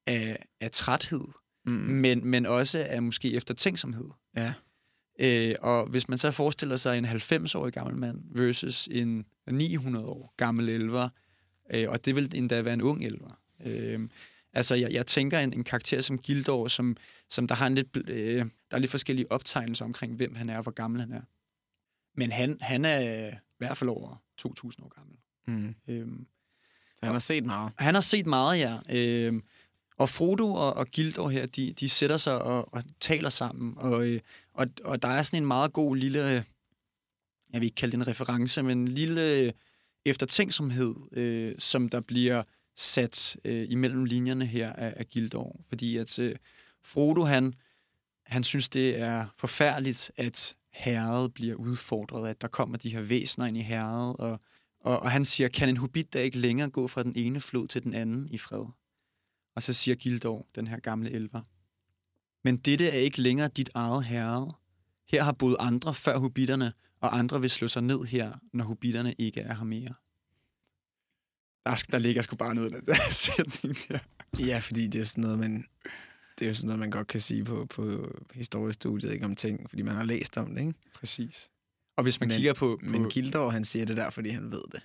af, af træthed, mm. men, men også af måske eftertænksomhed. Ja. Øh, og hvis man så forestiller sig en 90-årig gammel mand versus en 900 år gammel elver, øh, og det vil endda være en ung elver. Øh, altså, jeg, jeg tænker en, en karakter som Gildor, som, som der har en lidt, øh, der er lidt forskellige optegnelser omkring, hvem han er og hvor gammel han er. Men han, han er i hvert fald over 2.000 år gammel. Mm. Øhm, så han har set meget. Han har set meget, ja. Øhm, og Frodo og, og Gildor her, de, de sætter sig og, og taler sammen. Og, øh, og, og der er sådan en meget god lille, jeg vil ikke kalde det en reference, men en lille eftertænksomhed, øh, som der bliver sat øh, imellem linjerne her af, af Gildor. Fordi at øh, Frodo, han, han synes, det er forfærdeligt, at herret bliver udfordret, at der kommer de her væsener ind i herret, og, og, og han siger, kan en hobbit da ikke længere gå fra den ene flod til den anden i fred? Og så siger Gildor, den her gamle elver, men dette er ikke længere dit eget herred. Her har boet andre før hobitterne, og andre vil slå sig ned her, når hobitterne ikke er her mere. Der, der ligger sgu bare noget af den der sætning der. Ja, fordi det er sådan noget, man det er jo sådan noget, man godt kan sige på, på historiestudiet, ikke om ting, fordi man har læst om det, ikke? Præcis. Og hvis man men, kigger på, på... Men Gildor, han siger det der, fordi han ved det.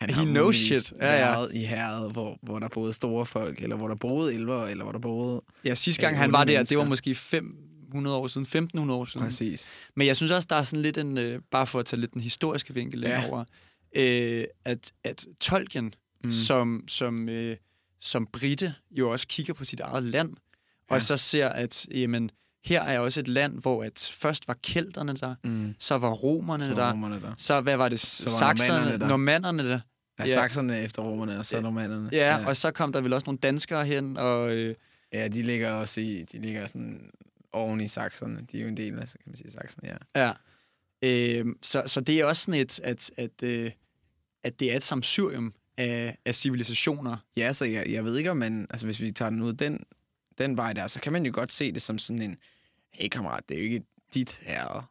Han He knows shit. Ja, ja. i herret, hvor, hvor der boede store folk, eller hvor der boede elver, eller hvor der boede... Ja, sidste gang han var der, det var måske 500 år siden, 1500 år siden. Præcis. Men jeg synes også, der er sådan lidt en, øh, bare for at tage lidt den historiske vinkel ja. over, øh, at, at Tolkien, mm. som, som øh, som britte jo også kigger på sit eget land, ja. og så ser, at jamen, her er også et land, hvor at først var kelterne der, mm. så var romerne, så der, romerne der, så hvad var det, så sakserne, der. normannerne der. Ja, ja, sakserne efter romerne, og så ja. normannerne. Ja, ja, og så kom der vel også nogle danskere hen, og... Øh, ja, de ligger også i, de ligger sådan oven i sakserne. De er jo en del af, kan man sige, sakserne, ja. Ja. Øh, så, så det er også sådan et, at, at øh, at det er et samsurium af, af civilisationer. Ja, så jeg, jeg ved ikke, om man... Altså, hvis vi tager den ud den, den vej der, så kan man jo godt se det som sådan en... Hey, kammerat, det er jo ikke dit her.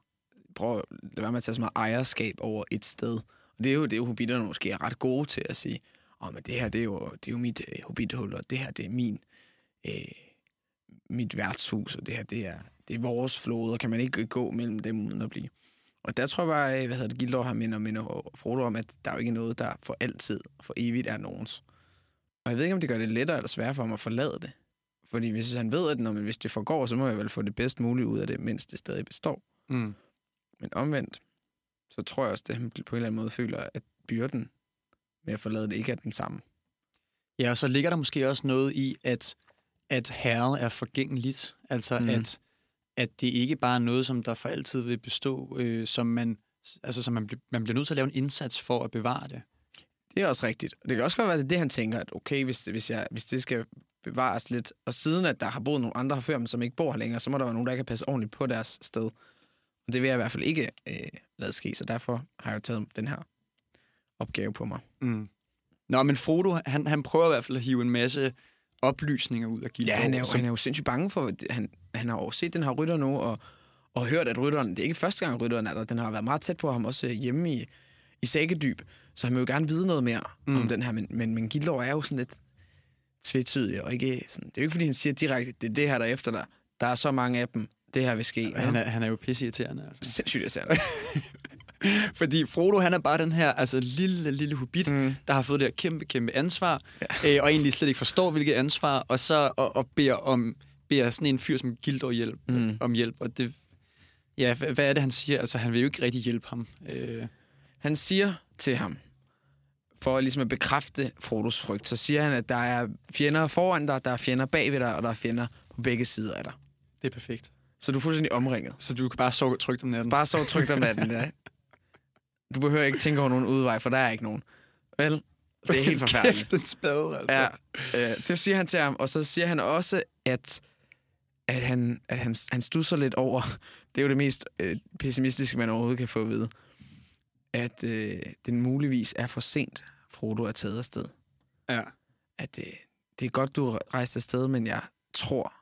Prøv at lade være med at tage så meget ejerskab over et sted. Og det er jo det, er jo hobitterne måske er ret gode til at sige. Åh, oh, men det her, det er jo, det er jo mit øh, hobbithul, og det her, det er min... Øh, mit værtshus, og det her, det er, det er vores floder. Kan man ikke gå mellem dem uden at blive... Og der tror jeg bare, hvad hedder det, Gildor har minder, minder Frodo om, at der er jo ikke noget, der for altid, for evigt er nogens. Og jeg ved ikke, om det gør det lettere eller sværere for ham at forlade det. Fordi hvis han ved, at når, men hvis det forgår, så må jeg vel få det bedst muligt ud af det, mens det stadig består. Mm. Men omvendt, så tror jeg også, at han på en eller anden måde føler, at byrden med at forlade det ikke er den samme. Ja, og så ligger der måske også noget i, at, at herret er forgængeligt. Altså, mm. at, at det ikke bare er noget, som der for altid vil bestå, øh, som man, altså, som man, bl- man bliver nødt til at lave en indsats for at bevare det. Det er også rigtigt. Det kan også godt være, at det det, han tænker, at okay, hvis det, hvis, jeg, hvis det skal bevares lidt, og siden at der har boet nogle andre før, som ikke bor her længere, så må der være nogen, der kan passe ordentligt på deres sted. Og det vil jeg i hvert fald ikke øh, lade ske, så derfor har jeg taget den her opgave på mig. Mm. Nå, men Frodo, han, han prøver i hvert fald at hive en masse oplysninger ud af Gildor. Ja, han er, jo, som, han er jo sindssygt bange for, han, han har jo set den her rytter nu, og, og hørt, at rytteren, det er ikke første gang, rytteren er der, den har været meget tæt på ham, også hjemme i, i Sækkedyb, så han vil jo gerne vide noget mere mm. om den her, men, men, men Gildor er jo sådan lidt tvetydig, og ikke sådan, det er jo ikke, fordi han siger direkte, det er det her, der er efter dig. Der er så mange af dem, det her vil ske. han, er, han er jo pisseirriterende. Altså. Sindssygt irriterende. Fordi Frodo, han er bare den her altså, lille, lille hobbit, mm. der har fået det her kæmpe, kæmpe ansvar, ja. øh, og egentlig slet ikke forstår, hvilket ansvar, og så og, og beder om beder sådan en fyr som Gildor hjælp, mm. om hjælp, og det... Ja, hvad, hvad er det, han siger? Altså, han vil jo ikke rigtig hjælpe ham. Øh. Han siger til ham, for ligesom at bekræfte Frodos frygt, så siger han, at der er fjender foran dig, der er fjender bagved dig, og der er fjender på begge sider af dig. Det er perfekt. Så du er fuldstændig omringet. Så du kan bare sove trygt om natten. Bare sove trygt om natten, ja. Du behøver ikke tænke over nogen udvej, for der er ikke nogen. Vel? Det er helt forfærdeligt. Kæft, den spade, altså. Ja, øh, det siger han til ham, og så siger han også, at, at, han, at han, han stusser lidt over, det er jo det mest øh, pessimistiske, man overhovedet kan få at vide, at øh, den muligvis er for sent, Frodo er taget afsted. Ja. At øh, det er godt, du rejste afsted, men jeg tror,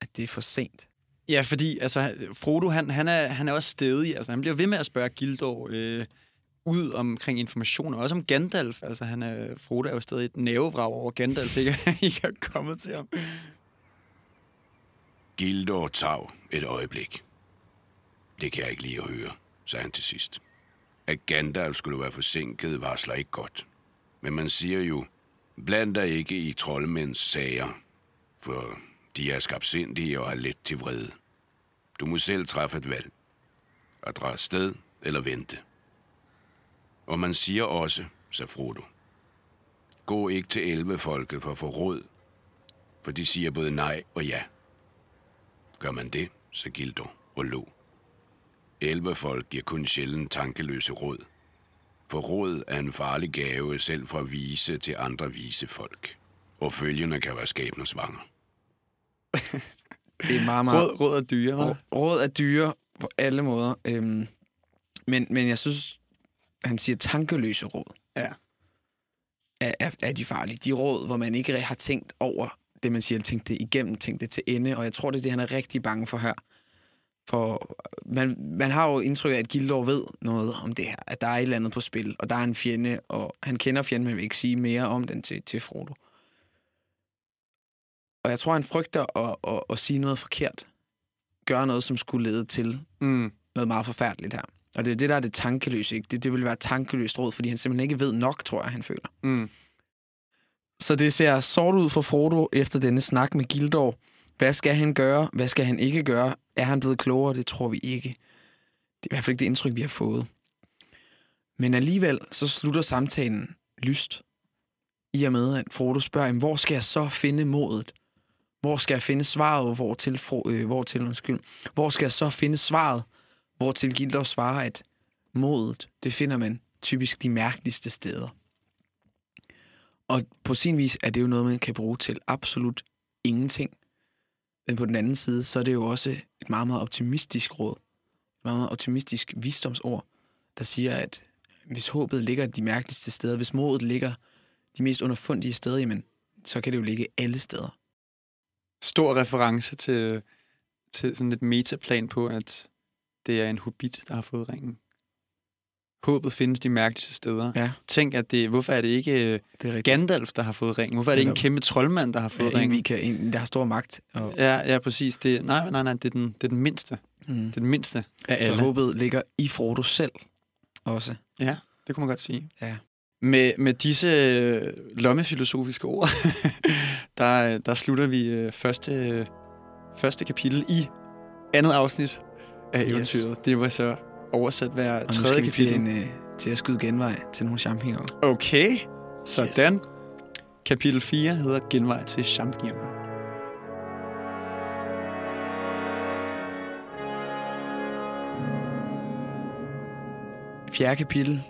at det er for sent. Ja, fordi altså, Frodo, han, han, er, han er også stedig. Altså, han bliver ved med at spørge Gildor øh, ud omkring information, og også om Gandalf. Altså, han er, Frodo er jo stadig et nævevrag over Gandalf, ikke, ikke er kommet til ham. Gildor tav et øjeblik. Det kan jeg ikke lige at høre, sagde han til sidst. At Gandalf skulle være forsinket, varsler ikke godt. Men man siger jo, bland dig ikke i troldmænds sager, for de er skabsindige og er let til vrede. Du må selv træffe et valg. At drage sted eller vente. Og man siger også, sagde Frodo, gå ikke til elvefolket for at få råd, for de siger både nej og ja. Gør man det, så Gildo og lo. Elvefolk giver kun sjældent tankeløse råd. For råd er en farlig gave selv fra vise til andre vise folk. Og følgende kan være skæbnesvanger. Det er meget, meget... Råd, råd er dyre, hva'? Råd er dyre på alle måder. Øhm, men, men jeg synes, han siger tankeløse råd. Ja. Er, er, er de farlige. De råd, hvor man ikke har tænkt over det, man siger, tænkt det igennem, tænkt det til ende. Og jeg tror, det er det, han er rigtig bange for her. For man, man har jo indtryk af, at Gildor ved noget om det her. At der er et eller andet på spil, og der er en fjende, og han kender fjenden, men vil ikke sige mere om den til, til Frodo. Og jeg tror, han frygter at, at, at sige noget forkert. Gøre noget, som skulle lede til Mm. noget meget forfærdeligt her. Og det er det, der er det tankeløse. Ikke? Det, det vil være tankeløst råd, fordi han simpelthen ikke ved nok, tror jeg, han føler. Mm. Så det ser sort ud for Frodo efter denne snak med Gildor. Hvad skal han gøre? Hvad skal han ikke gøre? Er han blevet klogere? Det tror vi ikke. Det er i hvert fald ikke det indtryk, vi har fået. Men alligevel så slutter samtalen lyst. I og med, at Frodo spørger, "Jamen, hvor skal jeg så finde modet? Hvor skal jeg finde svaret? Hvor til, øh, hvor til undskyld. Hvor skal jeg så finde svaret? Hvor til Gildov svarer, at modet, det finder man typisk de mærkeligste steder. Og på sin vis er det jo noget, man kan bruge til absolut ingenting. Men på den anden side, så er det jo også et meget, meget optimistisk råd. Et meget, meget optimistisk visdomsord, der siger, at hvis håbet ligger de mærkeligste steder, hvis modet ligger de mest underfundige steder, jamen, så kan det jo ligge alle steder. Stor reference til, til sådan et metaplan på, at det er en hobbit, der har fået ringen. Håbet findes de mærkeligste steder. Ja. Tænk, at det, hvorfor er det ikke øh, Det er rigtigt. Gandalf, der har fået ringen? Hvorfor er det ikke en kæmpe troldmand, der har fået Ja, en, vi ringen? kan, en, der har stor magt. Og, Ja, ja, præcis. Det, nej, nej, nej, det er den, det er den mindste. mm. Det er den mindste af Så alle. håbet ligger i Frodo selv også. Ja, det kunne man godt sige. Ja. Med, med disse øh, lommefilosofiske ord, der, der slutter vi øh, første, første kapitel i andet afsnit af Yes. eventyret. Det var så oversat hver Og nu tredje vi til, kapitel. en, øh, til at skyde genvej til nogle champignoner. Okay, sådan. Yes. Kapitel 4 hedder Genvej til champignoner. Fjerde kapitel,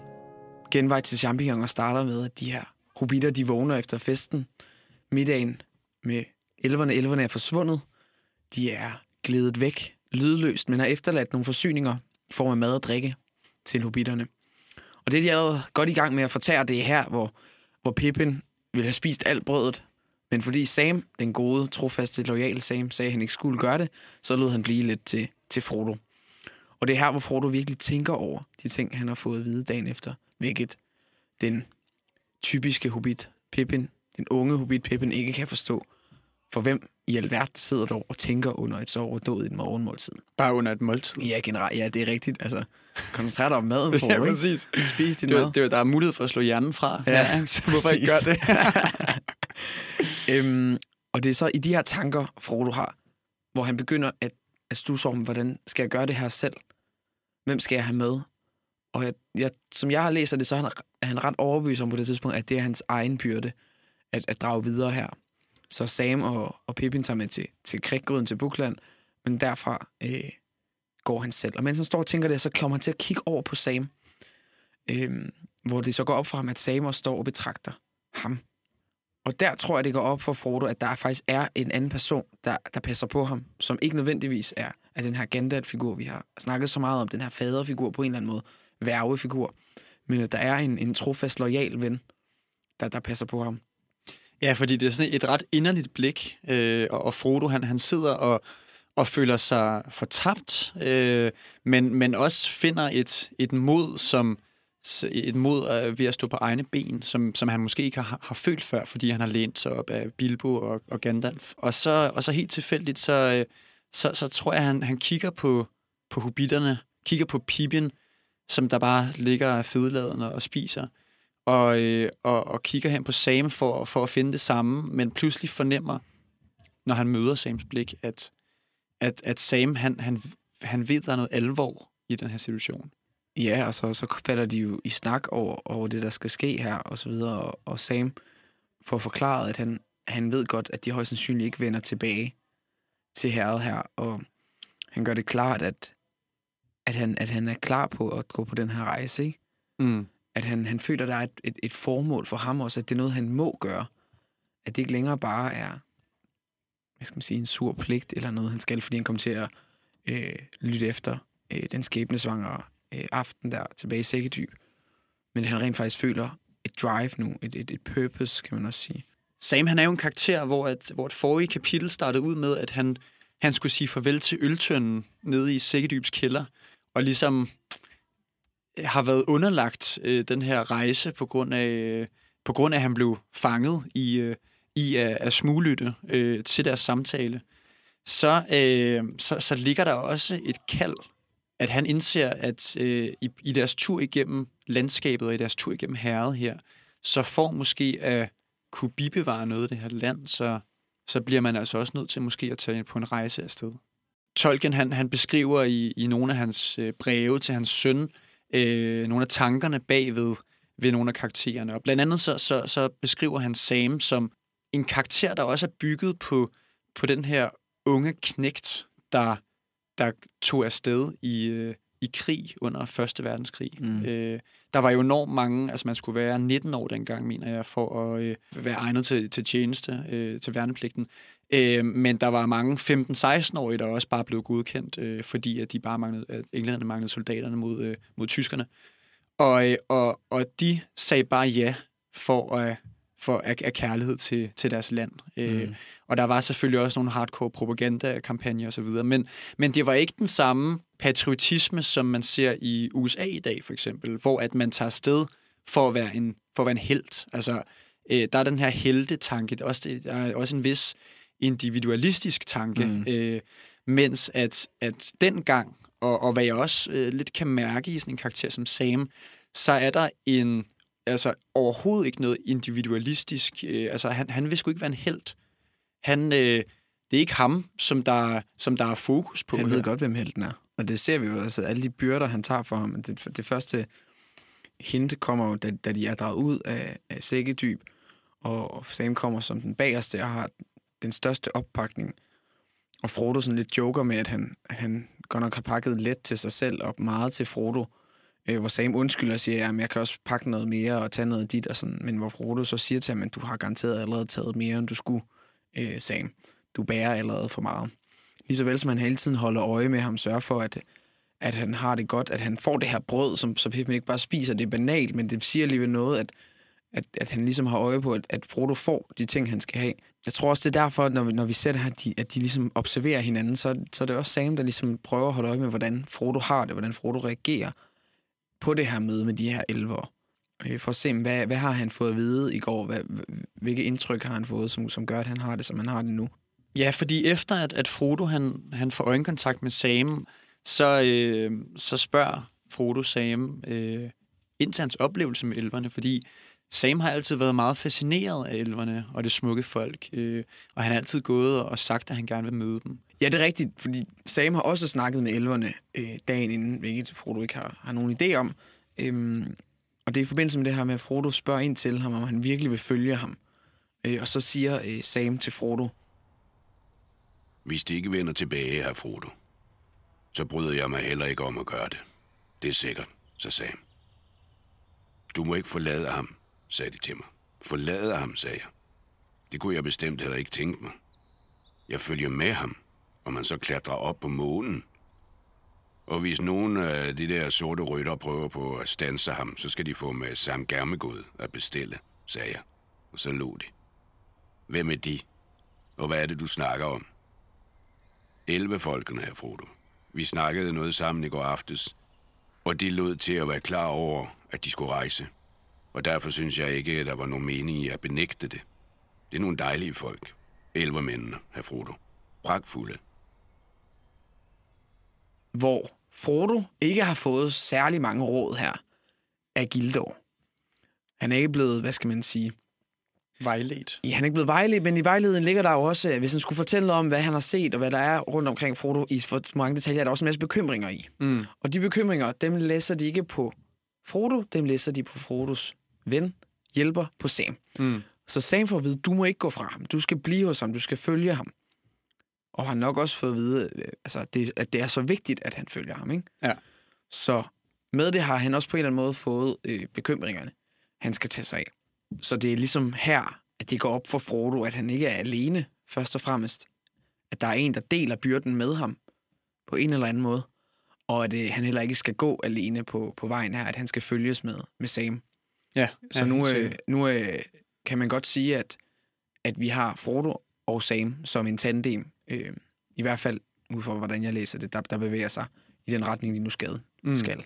genvej til champignoner, starter med, at de her hobitter, de vågner efter festen. Middagen med elverne. Elverne er forsvundet. De er glædet væk, lydløst, men har efterladt nogle forsyninger i form af mad og drikke til hobitterne. Og det er de allerede godt i gang med at fortære det er her, hvor, hvor Pippin ville have spist alt brødet. Men fordi Sam, den gode, trofaste, loyale Sam, sagde, at han ikke skulle gøre det, så lod han blive lidt til, til Frodo. Og det er her, hvor Frodo virkelig tænker over de ting, han har fået at vide dagen efter. Hvilket den typiske hobbit Pippin, den unge hobbit Pippin, ikke kan forstå. For hvem i alverden sidder dog og tænker under et så overdået i en morgenmåltid? Bare under et måltid. Ja, generelt, ja, det er rigtigt. Altså, koncentrer dig om maden, Frodo, Ja, ikke? præcis. Spis din Det, mad. var, det var, der er mulighed for at slå hjernen fra. Ja, ikke? Så hvorfor ikke præcis. gøre det? øhm, og det er så i de her tanker, Frodo har, hvor han begynder at, at stusse om, hvordan skal jeg gøre det her selv? Hvem skal jeg have med? Og jeg, jeg, som jeg har læst af det, så er han, er han ret overbevist om på det tidspunkt, at det er hans egen byrde at, at drage videre her. Så Sam og, og Pippin tager med til, til kriggryden til Bukland, men derfra øh, går han selv. Og mens han står og tænker det, så kommer han til at kigge over på Sam, øh, hvor det så går op for ham, at Sam også står og betragter ham. Og der tror jeg, det går op for Frodo, at der faktisk er en anden person, der, der passer på ham, som ikke nødvendigvis er, er den her Gandalf-figur, vi har snakket så meget om, den her faderfigur på en eller anden måde, værvefigur, men at der er en, en trofast, lojal ven, der, der passer på ham. Ja, fordi det er sådan et ret inderligt blik, øh, og, og Frodo, han, han sidder og, og føler sig fortabt, øh, men, men også finder et, et mod, som et mod øh, ved at stå på egne ben, som, som han måske ikke har, har følt før, fordi han har lænt sig op af Bilbo og, og Gandalf. Og så, og så helt tilfældigt, så, øh, så, så tror jeg, han, han kigger på, på hobitterne, kigger på Pippin, som der bare ligger fedeladende og spiser, og, øh, og, og kigger hen på Sam for, for at finde det samme, men pludselig fornemmer, når han møder Sams blik, at, at, at Sam, han, han, han ved, der er noget alvor i den her situation. Ja, og så, så falder de jo i snak over, over det, der skal ske her, og så videre. Og, og Sam får forklaret, at han, han ved godt, at de højst sandsynligt ikke vender tilbage til herret her. Og han gør det klart, at, at, han, at han er klar på at gå på den her rejse. Ikke? Mm. At han, han føler, at der er et, et, et formål for ham også, at det er noget, han må gøre. At det ikke længere bare er hvad skal man sige, en sur pligt eller noget, han skal, fordi han kommer til at øh, lytte efter øh, den skæbnesvangre øh, aften der tilbage i Sækkedyb. Men han rent faktisk føler et drive nu, et, et, et purpose, kan man også sige. Sam, han er jo en karakter, hvor, at, hvor et forrige kapitel startede ud med, at han, han skulle sige farvel til øltønden nede i Sækkedybs kælder, og ligesom øh, har været underlagt øh, den her rejse på grund af, øh, på grund af at han blev fanget i, øh, i at, at smuglytte øh, til deres samtale. Så, øh, så, så ligger der også et kald, at han indser, at øh, i, i deres tur igennem landskabet og i deres tur igennem herret her, så får måske at kunne bibevare noget af det her land, så, så bliver man altså også nødt til måske at tage på en rejse afsted. Tolkien han, han beskriver i, i nogle af hans øh, breve til hans søn, øh, nogle af tankerne bagved ved nogle af karaktererne. Og blandt andet så, så, så beskriver han Sam som en karakter, der også er bygget på, på den her unge knægt, der, der tog afsted i, øh, i krig under Første Verdenskrig. Mm. Øh, der var jo enormt mange, altså man skulle være 19 år dengang, mener jeg, for at øh, være egnet til, til tjeneste, øh, til værnepligten. Øh, men der var mange 15-16-årige, der også bare blev godkendt, øh, fordi at de bare manglede, at englænderne manglede soldaterne mod, øh, mod tyskerne. Og, øh, og, og de sagde bare ja for at for af, af kærlighed til, til deres land. Øh, mm. Og der var selvfølgelig også nogle hardcore propaganda-kampagner osv., men, men det var ikke den samme patriotisme, som man ser i USA i dag, for eksempel, hvor at man tager sted for at være en, for at være en held. Altså, øh, der er den her heldetanke, der er også, der er også en vis individualistisk tanke, mm. øh, mens at, at dengang, og, og hvad jeg også øh, lidt kan mærke i sådan en karakter som Sam, så er der en altså overhovedet ikke noget individualistisk. Øh, altså, han, han vil sgu ikke være en held. Han, øh, det er ikke ham, som der, som der er fokus på. Han ved godt, hvem helten er. Og det ser vi jo, altså alle de byrder, han tager for ham. Det, det første hint kommer jo, da, da de er draget ud af, af sækkedyb, og Sam kommer som den bagerste og har den største oppakning. Og Frodo sådan lidt joker med, at han, han godt nok har pakket let til sig selv og meget til Frodo øh, hvor Sam undskylder og siger, at jeg kan også pakke noget mere og tage noget dit og sådan, men hvor Frodo så siger til ham, at du har garanteret allerede taget mere, end du skulle, øh, Sam. Du bærer allerede for meget. Ligeså vel som han hele tiden holder øje med ham, sørger for, at, at han har det godt, at han får det her brød, som, så Pippin ikke bare spiser. Det er banalt, men det siger alligevel noget, at, at, at han ligesom har øje på, at, at Frodo får de ting, han skal have. Jeg tror også, det er derfor, når vi, når vi ser det her, at de, at de ligesom observerer hinanden, så, så er det også Sam, der ligesom prøver at holde øje med, hvordan Frodo har det, hvordan Frodo reagerer på det her møde med de her elver, øh, for at se, hvad, hvad har han fået at vide i går? Hvad, hvilke indtryk har han fået, som, som gør, at han har det, som han har det nu? Ja, fordi efter at, at Frodo han, han får øjenkontakt med Sam, så, øh, så spørger Frodo Sam øh, ind til hans oplevelse med elverne, fordi Sam har altid været meget fascineret af elverne og det smukke folk, øh, og han har altid gået og sagt, at han gerne vil møde dem. Ja, det er rigtigt, fordi Sam har også snakket med elverne øh, dagen inden, hvilket Frodo ikke har, har nogen idé om. Øhm, og det er i forbindelse med det her med, at Frodo spørger ind til ham, om han virkelig vil følge ham. Øh, og så siger øh, Sam til Frodo, Hvis de ikke vender tilbage her, Frodo, så bryder jeg mig heller ikke om at gøre det. Det er sikkert, så Sam. Du må ikke forlade ham, sagde de til mig. Forlade ham, sagde jeg. Det kunne jeg bestemt heller ikke tænke mig. Jeg følger med ham, og man så klatrer op på månen. Og hvis nogen af de der sorte rytter prøver på at stanse ham, så skal de få med Sam Germegod at bestille, sagde jeg. Og så lå de. Hvem er de? Og hvad er det, du snakker om? Elve folkene her, Frodo. Vi snakkede noget sammen i går aftes, og de lød til at være klar over, at de skulle rejse. Og derfor synes jeg ikke, at der var nogen mening i at benægte det. Det er nogle dejlige folk. Elvermændene, herr Frodo. Pragtfulde hvor Frodo ikke har fået særlig mange råd her af Gildor. Han er ikke blevet, hvad skal man sige... Vejledt. Ja, han er ikke blevet vejledt, men i vejledningen ligger der jo også, hvis han skulle fortælle noget om, hvad han har set, og hvad der er rundt omkring Frodo i for mange detaljer, er der også en masse bekymringer i. Mm. Og de bekymringer, dem læser de ikke på Frodo, dem læser de på Frodos ven, hjælper på Sam. Mm. Så Sam får at vide, du må ikke gå fra ham, du skal blive hos ham, du skal følge ham og har nok også fået at vide, øh, altså, det, at det er så vigtigt, at han følger ham. Ikke? Ja. Så med det har han også på en eller anden måde fået øh, bekymringerne, han skal tage sig af. Så det er ligesom her, at det går op for Frodo, at han ikke er alene, først og fremmest. At der er en, der deler byrden med ham på en eller anden måde. Og at øh, han heller ikke skal gå alene på, på vejen her, at han skal følges med, med Sam. Ja, så nu, øh, nu øh, kan man godt sige, at, at vi har Frodo og Sam som en tandem, øh, i hvert fald ud fra, hvordan jeg læser det, der, der bevæger sig i den retning, de nu skal. Mm. skal.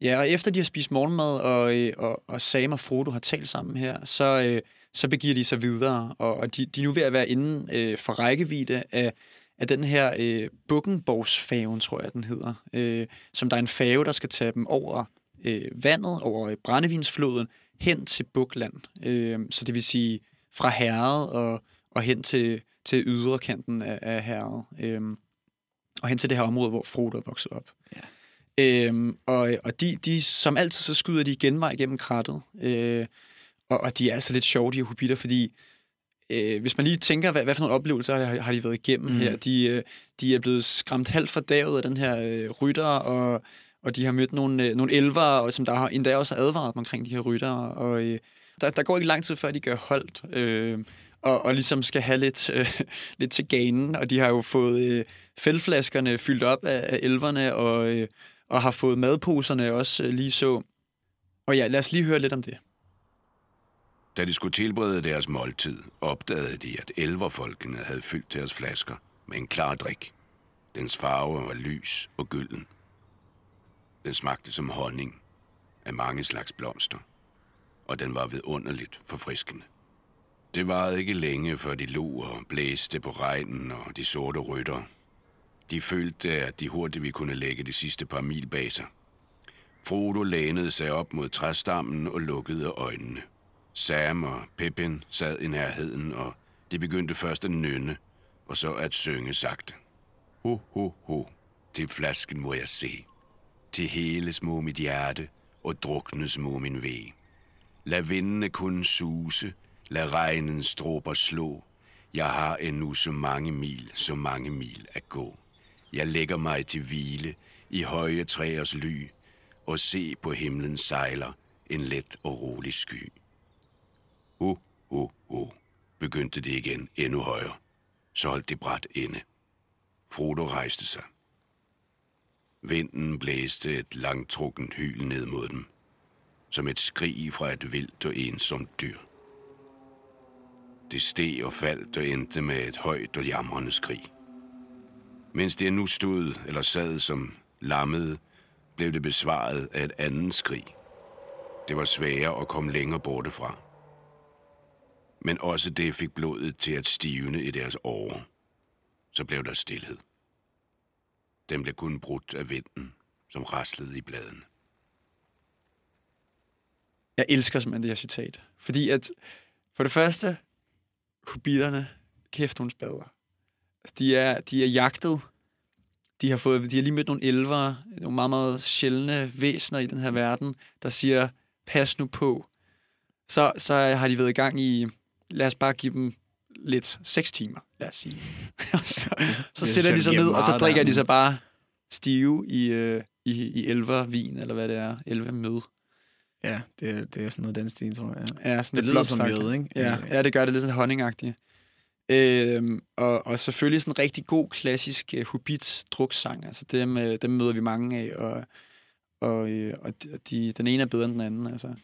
Ja, og efter de har spist morgenmad, og, øh, og, og Sam og Frodo har talt sammen her, så, øh, så begiver de sig videre, og, og de, de er nu ved at være inde øh, for rækkevidde af, af den her øh, Bukkenborgsfærgen, tror jeg, den hedder, øh, som der er en færge, der skal tage dem over øh, vandet, over øh, brændevinsfloden, hen til Bukland. Øh, så det vil sige fra herret og, og hen til, til yderkanten af, af herret. Øhm, og hen til det her område, hvor Frodo er vokset op. Ja. Øhm, og og de, de, som altid, så skyder de genvej gennem krattet. Øh, og, og de er altså lidt sjove, de her hobitter, fordi øh, hvis man lige tænker, hvad, hvad for nogle oplevelser har, har de været igennem mm. her. De, øh, de er blevet skræmt halvt fordavet af den her øh, rytter, og, og de har mødt nogle, øh, nogle elver, og som der har endda også advaret dem omkring de her rytter. Og øh, der, der går ikke lang tid, før de gør holdt. Øh, og, og ligesom skal have lidt, øh, lidt til ganen. Og de har jo fået øh, fældflaskerne fyldt op af, af elverne, og, øh, og har fået madposerne også øh, lige så. Og ja, lad os lige høre lidt om det. Da de skulle tilberede deres måltid, opdagede de, at elverfolkene havde fyldt deres flasker med en klar drik. Dens farve var lys og gylden. Den smagte som honning af mange slags blomster, og den var vidunderligt forfriskende. Det varede ikke længe, før de lå og blæste på regnen og de sorte rytter. De følte, at de hurtigt ville kunne lægge de sidste par mil bag sig. Frodo lænede sig op mod træstammen og lukkede øjnene. Sam og Pippin sad i nærheden, og de begyndte først at nynne, og så at synge sagte. Ho, ho, ho, til flasken må jeg se. Til hele små mit hjerte, og drukne små min vej. Lad vindene kun suse, lad regnen stråber slå. Jeg har endnu så mange mil, så mange mil at gå. Jeg lægger mig til hvile i høje træers ly, og se på himlen sejler en let og rolig sky. Ho, ho, ho, begyndte det igen endnu højere. Så holdt det bræt inde. Frodo rejste sig. Vinden blæste et langtrukkent hyl ned mod dem, som et skrig fra et vildt og ensomt dyr. Det steg og faldt og endte med et højt og jamrende skrig. Mens det nu stod eller sad som lammede, blev det besvaret af et andet skrig. Det var sværere at komme længere borte fra. Men også det fik blodet til at stivne i deres åre. Så blev der stillhed. Den blev kun brudt af vinden, som raslede i bladene. Jeg elsker simpelthen det her citat. Fordi at, for det første, hobitterne, kæft nogle spader. Altså, de er, de er jagtet. De har, fået, de har lige mødt nogle elvere, nogle meget, meget sjældne væsener i den her verden, der siger, pas nu på. Så, så har de været i gang i, lad os bare give dem lidt, seks timer, lad os sige. Så, så sætter de sig ned, og så drikker de sig bare stive i, øh, i, i elvervin, eller hvad det er, elvermød. Ja, det, er- det er sådan noget den stil, tror jeg. Ja, sådan Det lyder som mjød, ikke? Ja, Øh, ja, det gør det lidt sådan honningagtigt. Øhm, og, og selvfølgelig sådan en rigtig god, klassisk uh, Hobbit-druksang. Altså dem, uh, dem møder vi mange af, og, og, øh, og de, de, den ene er bedre end den anden. Altså.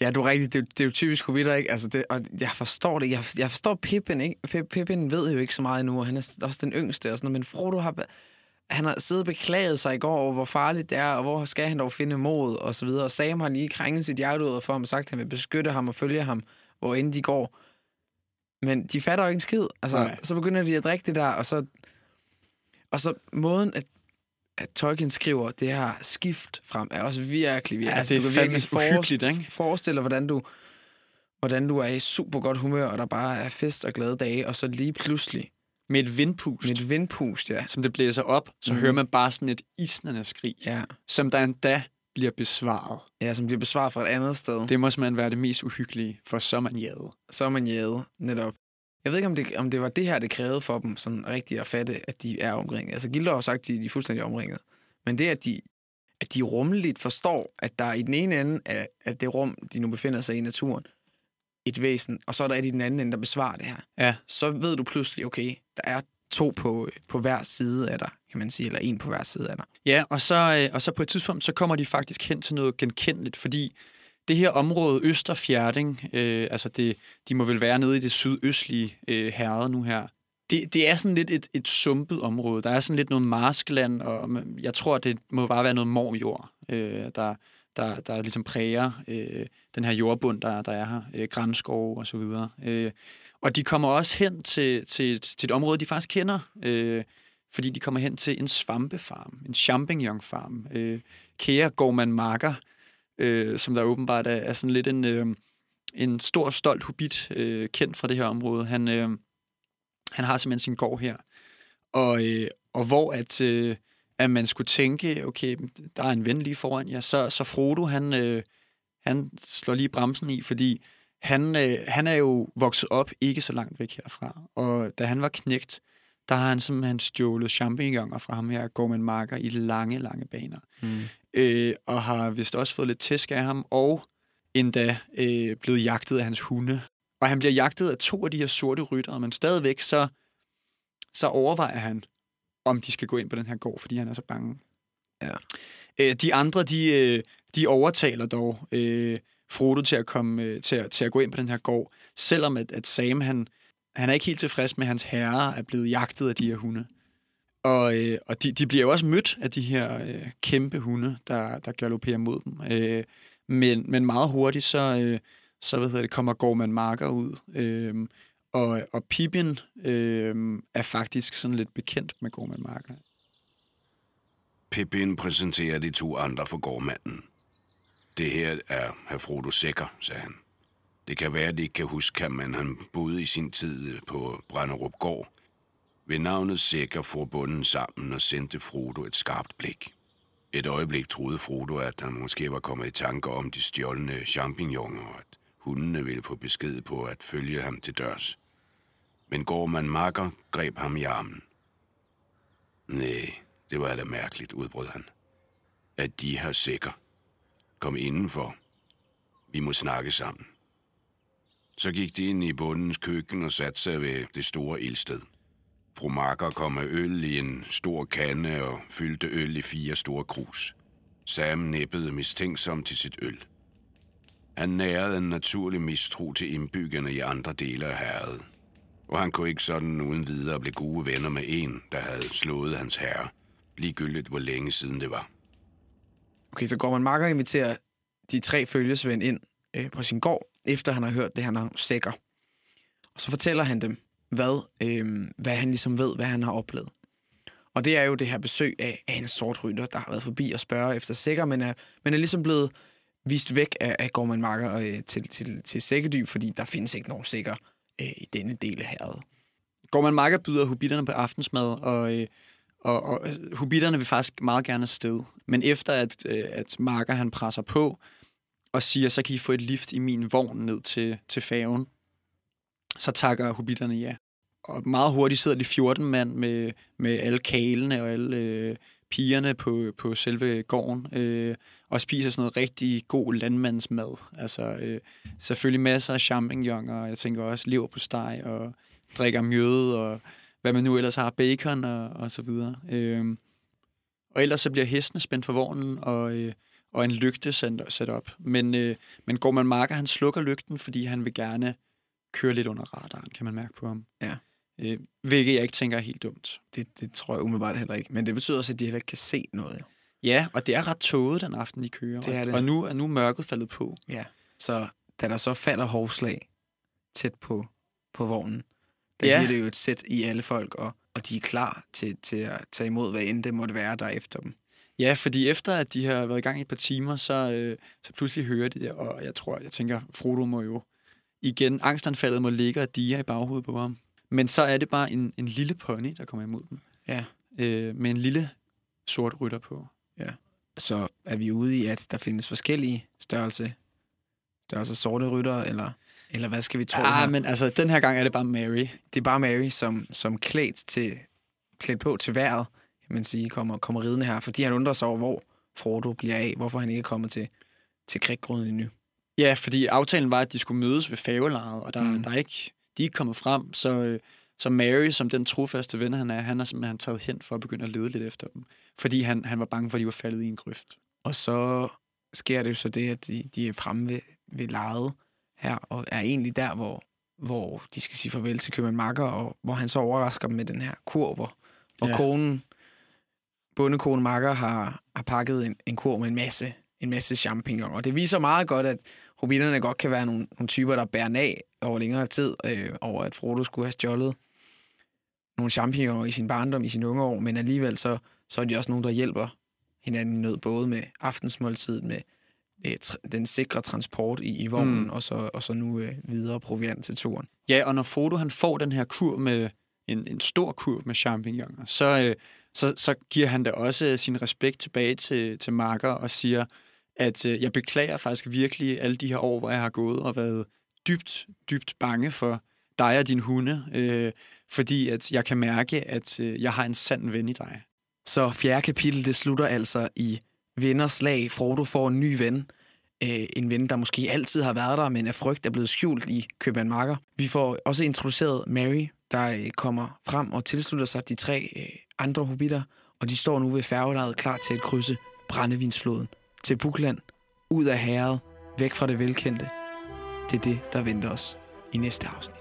Ja, du er rigtig. Det, er det er jo typisk hobitter, ikke? Altså, det, og jeg forstår det. Jeg, jeg forstår Pippin, ikke? Pip- Pippin ved jo ikke så meget endnu, og han er også den yngste og sådan noget, men Frodo har... Han har siddet og beklaget sig i går over, hvor farligt det er, og hvor skal han dog finde mod, og så videre. Og Sam har lige krænget sit hjerte ud for ham og sagt, at han vil beskytte ham og følge ham, hvor end de går. Men de fatter jo ikke en skid. Altså, Nej. så begynder de at drikke det der, og så, og så måden, at, at Tolkien skriver det her skift frem, er også virkelig, virkelig. Ja, altså, det er virkelig uhyggeligt, ikke? Forestil dig, hvordan du, hvordan du er i super godt humør, og der bare er fest og glade dage, og så lige pludselig Med et vindpust, med et vindpust, ja. som det blæser op, så Mhm. hører man bare sådan et isnende skrig, ja. som der endda bliver besvaret. Ja, som bliver besvaret fra et andet sted. Det. Må simpelthen være det mest uhyggelige, for så er man jaget. Så er man jæget, netop. Jeg ved ikke, om det, om det var det her, det krævede for dem, sådan rigtigt at fatte, at de er omringet. Altså, Gilder har jo sagt, at de, de er fuldstændig omringet. Men det, at de, at de rummeligt forstår, at der er i den ene ende af, af det rum, de nu befinder sig i naturen, et væsen, og så er der et i den anden ende, der besvarer det her. Ja, så ved du pludselig, okay, der er to på, på hver side af dig, kan man sige, eller en på hver side af dig. Ja, og så, øh, og så på et tidspunkt, så kommer de faktisk hen til noget genkendeligt, fordi det her område, Østerfjerding, øh, altså det, de må vel være nede i det sydøstlige øh, herred nu her, det, det er sådan lidt et, et sumpet område. Der er sådan lidt noget marskland, og jeg tror, det må bare være noget morjord, øh, der, der, der ligesom præger øh, den her jordbund, der, der er her, øh, grænskov og så videre. Øh, og de kommer også hen til, til, et, til et område, de faktisk kender, øh, fordi de kommer hen til en svampefarm, en champignonfarm. Øh, Kære Gorman Marker, øh, som der åbenbart er, er sådan lidt en, øh, en stor, stolt hobbit, øh, kendt fra det her område. Han, øh, han har simpelthen sin gård her. Og, øh, og hvor at, øh, at man skulle tænke, okay, der er en ven lige foran jer, så, så Frodo, han, øh, han slår lige bremsen i, fordi han, øh, han er jo vokset op ikke så langt væk herfra. Og da han var knægt, der har han simpelthen stjålet champignoner fra ham her, Gorman Marker, i lange, lange baner. Mm. Øh, og har vist også fået lidt tæsk af ham, og endda øh, blevet jagtet af hans hunde. Og han bliver jagtet af to af de her sorte ryttere, men stadigvæk så, så overvejer han, om de skal gå ind på den her gård, fordi han er så bange. Ja. Øh, de andre, de, øh, de overtaler dog øh, Frodo til at, komme, øh, til, at, til at gå ind på den her gård, selvom at, at Sam, han, han er ikke helt tilfreds med, at hans herre er blevet jagtet af de her hunde. Og, øh, og de, de bliver jo også mødt af de her øh, kæmpe hunde, der, der galopperer mod dem. Øh, men, men meget hurtigt, så, øh, så hvad hedder det, kommer Gorman Marker ud. Øh, og, og Pippin øh, er faktisk sådan lidt bekendt med Gorman Marker. Pippin præsenterer de to andre for gårdmanden. Det her er herr Frodo Sækker, sagde han. Det kan være, at det ikke kan huske ham, men han boede i sin tid øh, på Brænderup Gård. Ved navnet Sækker for bunden sammen og sendte Frodo et skarpt blik. Et øjeblik troede Frodo, at han måske var kommet i tanker om de stjålne champignoner, og at hundene ville få besked på at følge ham til dørs. Men gårdmand Makker greb ham i armen. Nej, det var da mærkeligt, udbrød han. At de har sikker. Kom indenfor. Vi må snakke sammen. Så gik de ind i bundens køkken og satte sig ved det store ildsted. Fru Marker kom med øl i en stor kande og fyldte øl i fire store krus. Sam nippede mistænksomt til sit øl. Han nærede en naturlig mistro til indbyggerne i andre dele af herret. Og han kunne ikke sådan uden videre blive gode venner med en, der havde slået hans herre. Ligegyldigt, hvor længe siden det var. Okay, så går man Marker inviterer de tre følgesvend ind øh, på sin gård, efter han har hørt det, han har sikker. Og så fortæller han dem, hvad, øh, hvad han ligesom ved, hvad han har oplevet. Og det er jo det her besøg af, af en sort rytter, der har været forbi og spørger efter sikker, men er, men er ligesom blevet vist væk af, af Gorman Marker øh, til, til, til Sækkedyb, fordi der findes ikke nogen sikker øh, i denne del af herret. Gorman Marker byder hobitterne på aftensmad, og, øh, og, og øh, hobitterne vil faktisk meget gerne afsted. Men efter at, øh, at Marker han presser på og siger, så kan I få et lift i min vogn ned til, til færgen, så takker hobitterne ja. Og meget hurtigt sidder de 14 mand med, med alle kalene og alle øh, pigerne på, på selve gården øh, og spiser sådan noget rigtig god landmandsmad. Altså øh, selvfølgelig masser af champignon, og jeg tænker også lever på steg og drikker mjøde og hvad man nu ellers har, bacon og, og så videre. Øh, og ellers så bliver hestene spændt på vognen, og, øh, og en lygte sat, op. Men, øh, men går man marker, han slukker lygten, fordi han vil gerne køre lidt under radaren, kan man mærke på ham. Ja. Øh, hvilket jeg ikke tænker er helt dumt. Det, det tror jeg umiddelbart heller ikke. Men det betyder også, at de heller ikke kan se noget. Ja, og det er ret tåget den aften, de kører. Det er det. Og nu er nu mørket faldet på. Ja. Så da der så falder hovslag tæt på, på vognen, der Ja. giver det jo et sæt i alle folk, og, og de er klar til, til at tage imod, hvad end det måtte være, der er efter dem. Ja, fordi efter at de har været i gang i et par timer, så, øh, så pludselig hører de det, og jeg tror, jeg tænker, Frodo må jo igen, angstanfaldet må ligge og dire i baghovedet på ham. Men så er det bare en, en lille pony, der kommer imod dem, Ja. øh, med en lille sort rytter på. Så er vi ude i, at der findes forskellige størrelse, størrelse sorte rytter, eller, eller hvad skal vi tro Ah, her? men altså, den her gang er det bare Mary. Det er bare Mary, som, som klædt, til, klædt på til vejret, kan man sige, kommer, kommer ridende her, fordi han undrer sig over, hvor Frodo bliver af, hvorfor han ikke er kommet til, til kriggrunden endnu. Ja, fordi aftalen var, at de skulle mødes ved færgelejet, og der, mm. Der er ikke, de er ikke kommet frem, så, øh, så Mary, som den trofaste ven, han er, han er simpelthen taget hen for at begynde at lede lidt efter dem. Fordi han, han var bange for, at de var faldet i en grøft. Og så sker det jo så det, at de, de er fremme ved, ved lejet her, og er egentlig der, hvor, hvor de skal sige farvel til købmand Makker, og hvor han så overrasker dem med den her kur, hvor, hvor ja. konen, bondekone Makker har, har pakket en, en kur med en masse, en masse champignon. Og det viser meget godt, at hobitterne godt kan være nogle, nogle typer, der bærer af over længere tid, øh, over at Frodo skulle have stjålet nogle champignoner i sin barndom, i sine unge år, men alligevel så, så er de også nogen, der hjælper hinanden i nød, både med aftensmåltid, med øh, den sikre transport i, i vognen, mm. og, så, og så nu øh, videre proviant til turen. Ja, og når Frodo han får den her kur med en, en stor kur med champignoner, så, øh, så, så giver han da også sin respekt tilbage til, til Marker og siger, at øh, jeg beklager faktisk virkelig alle de her år, hvor jeg har gået og været dybt, dybt bange for dig og din hunde, øh, fordi at jeg kan mærke, at øh, jeg har en sand ven i dig. Så fjerde kapitel, det slutter altså i venners. Frodo får en ny ven. Øh, en ven, der måske altid har været der, men af frygt er blevet skjult i København Marker. Vi får også introduceret Mary, der øh, kommer frem og tilslutter sig de tre øh, andre hobitter, og de står nu ved færgelejet klar til at krydse Brændevinsfloden til Bukland ud af herret, væk fra det velkendte. Det er det, der venter os i næste afsnit.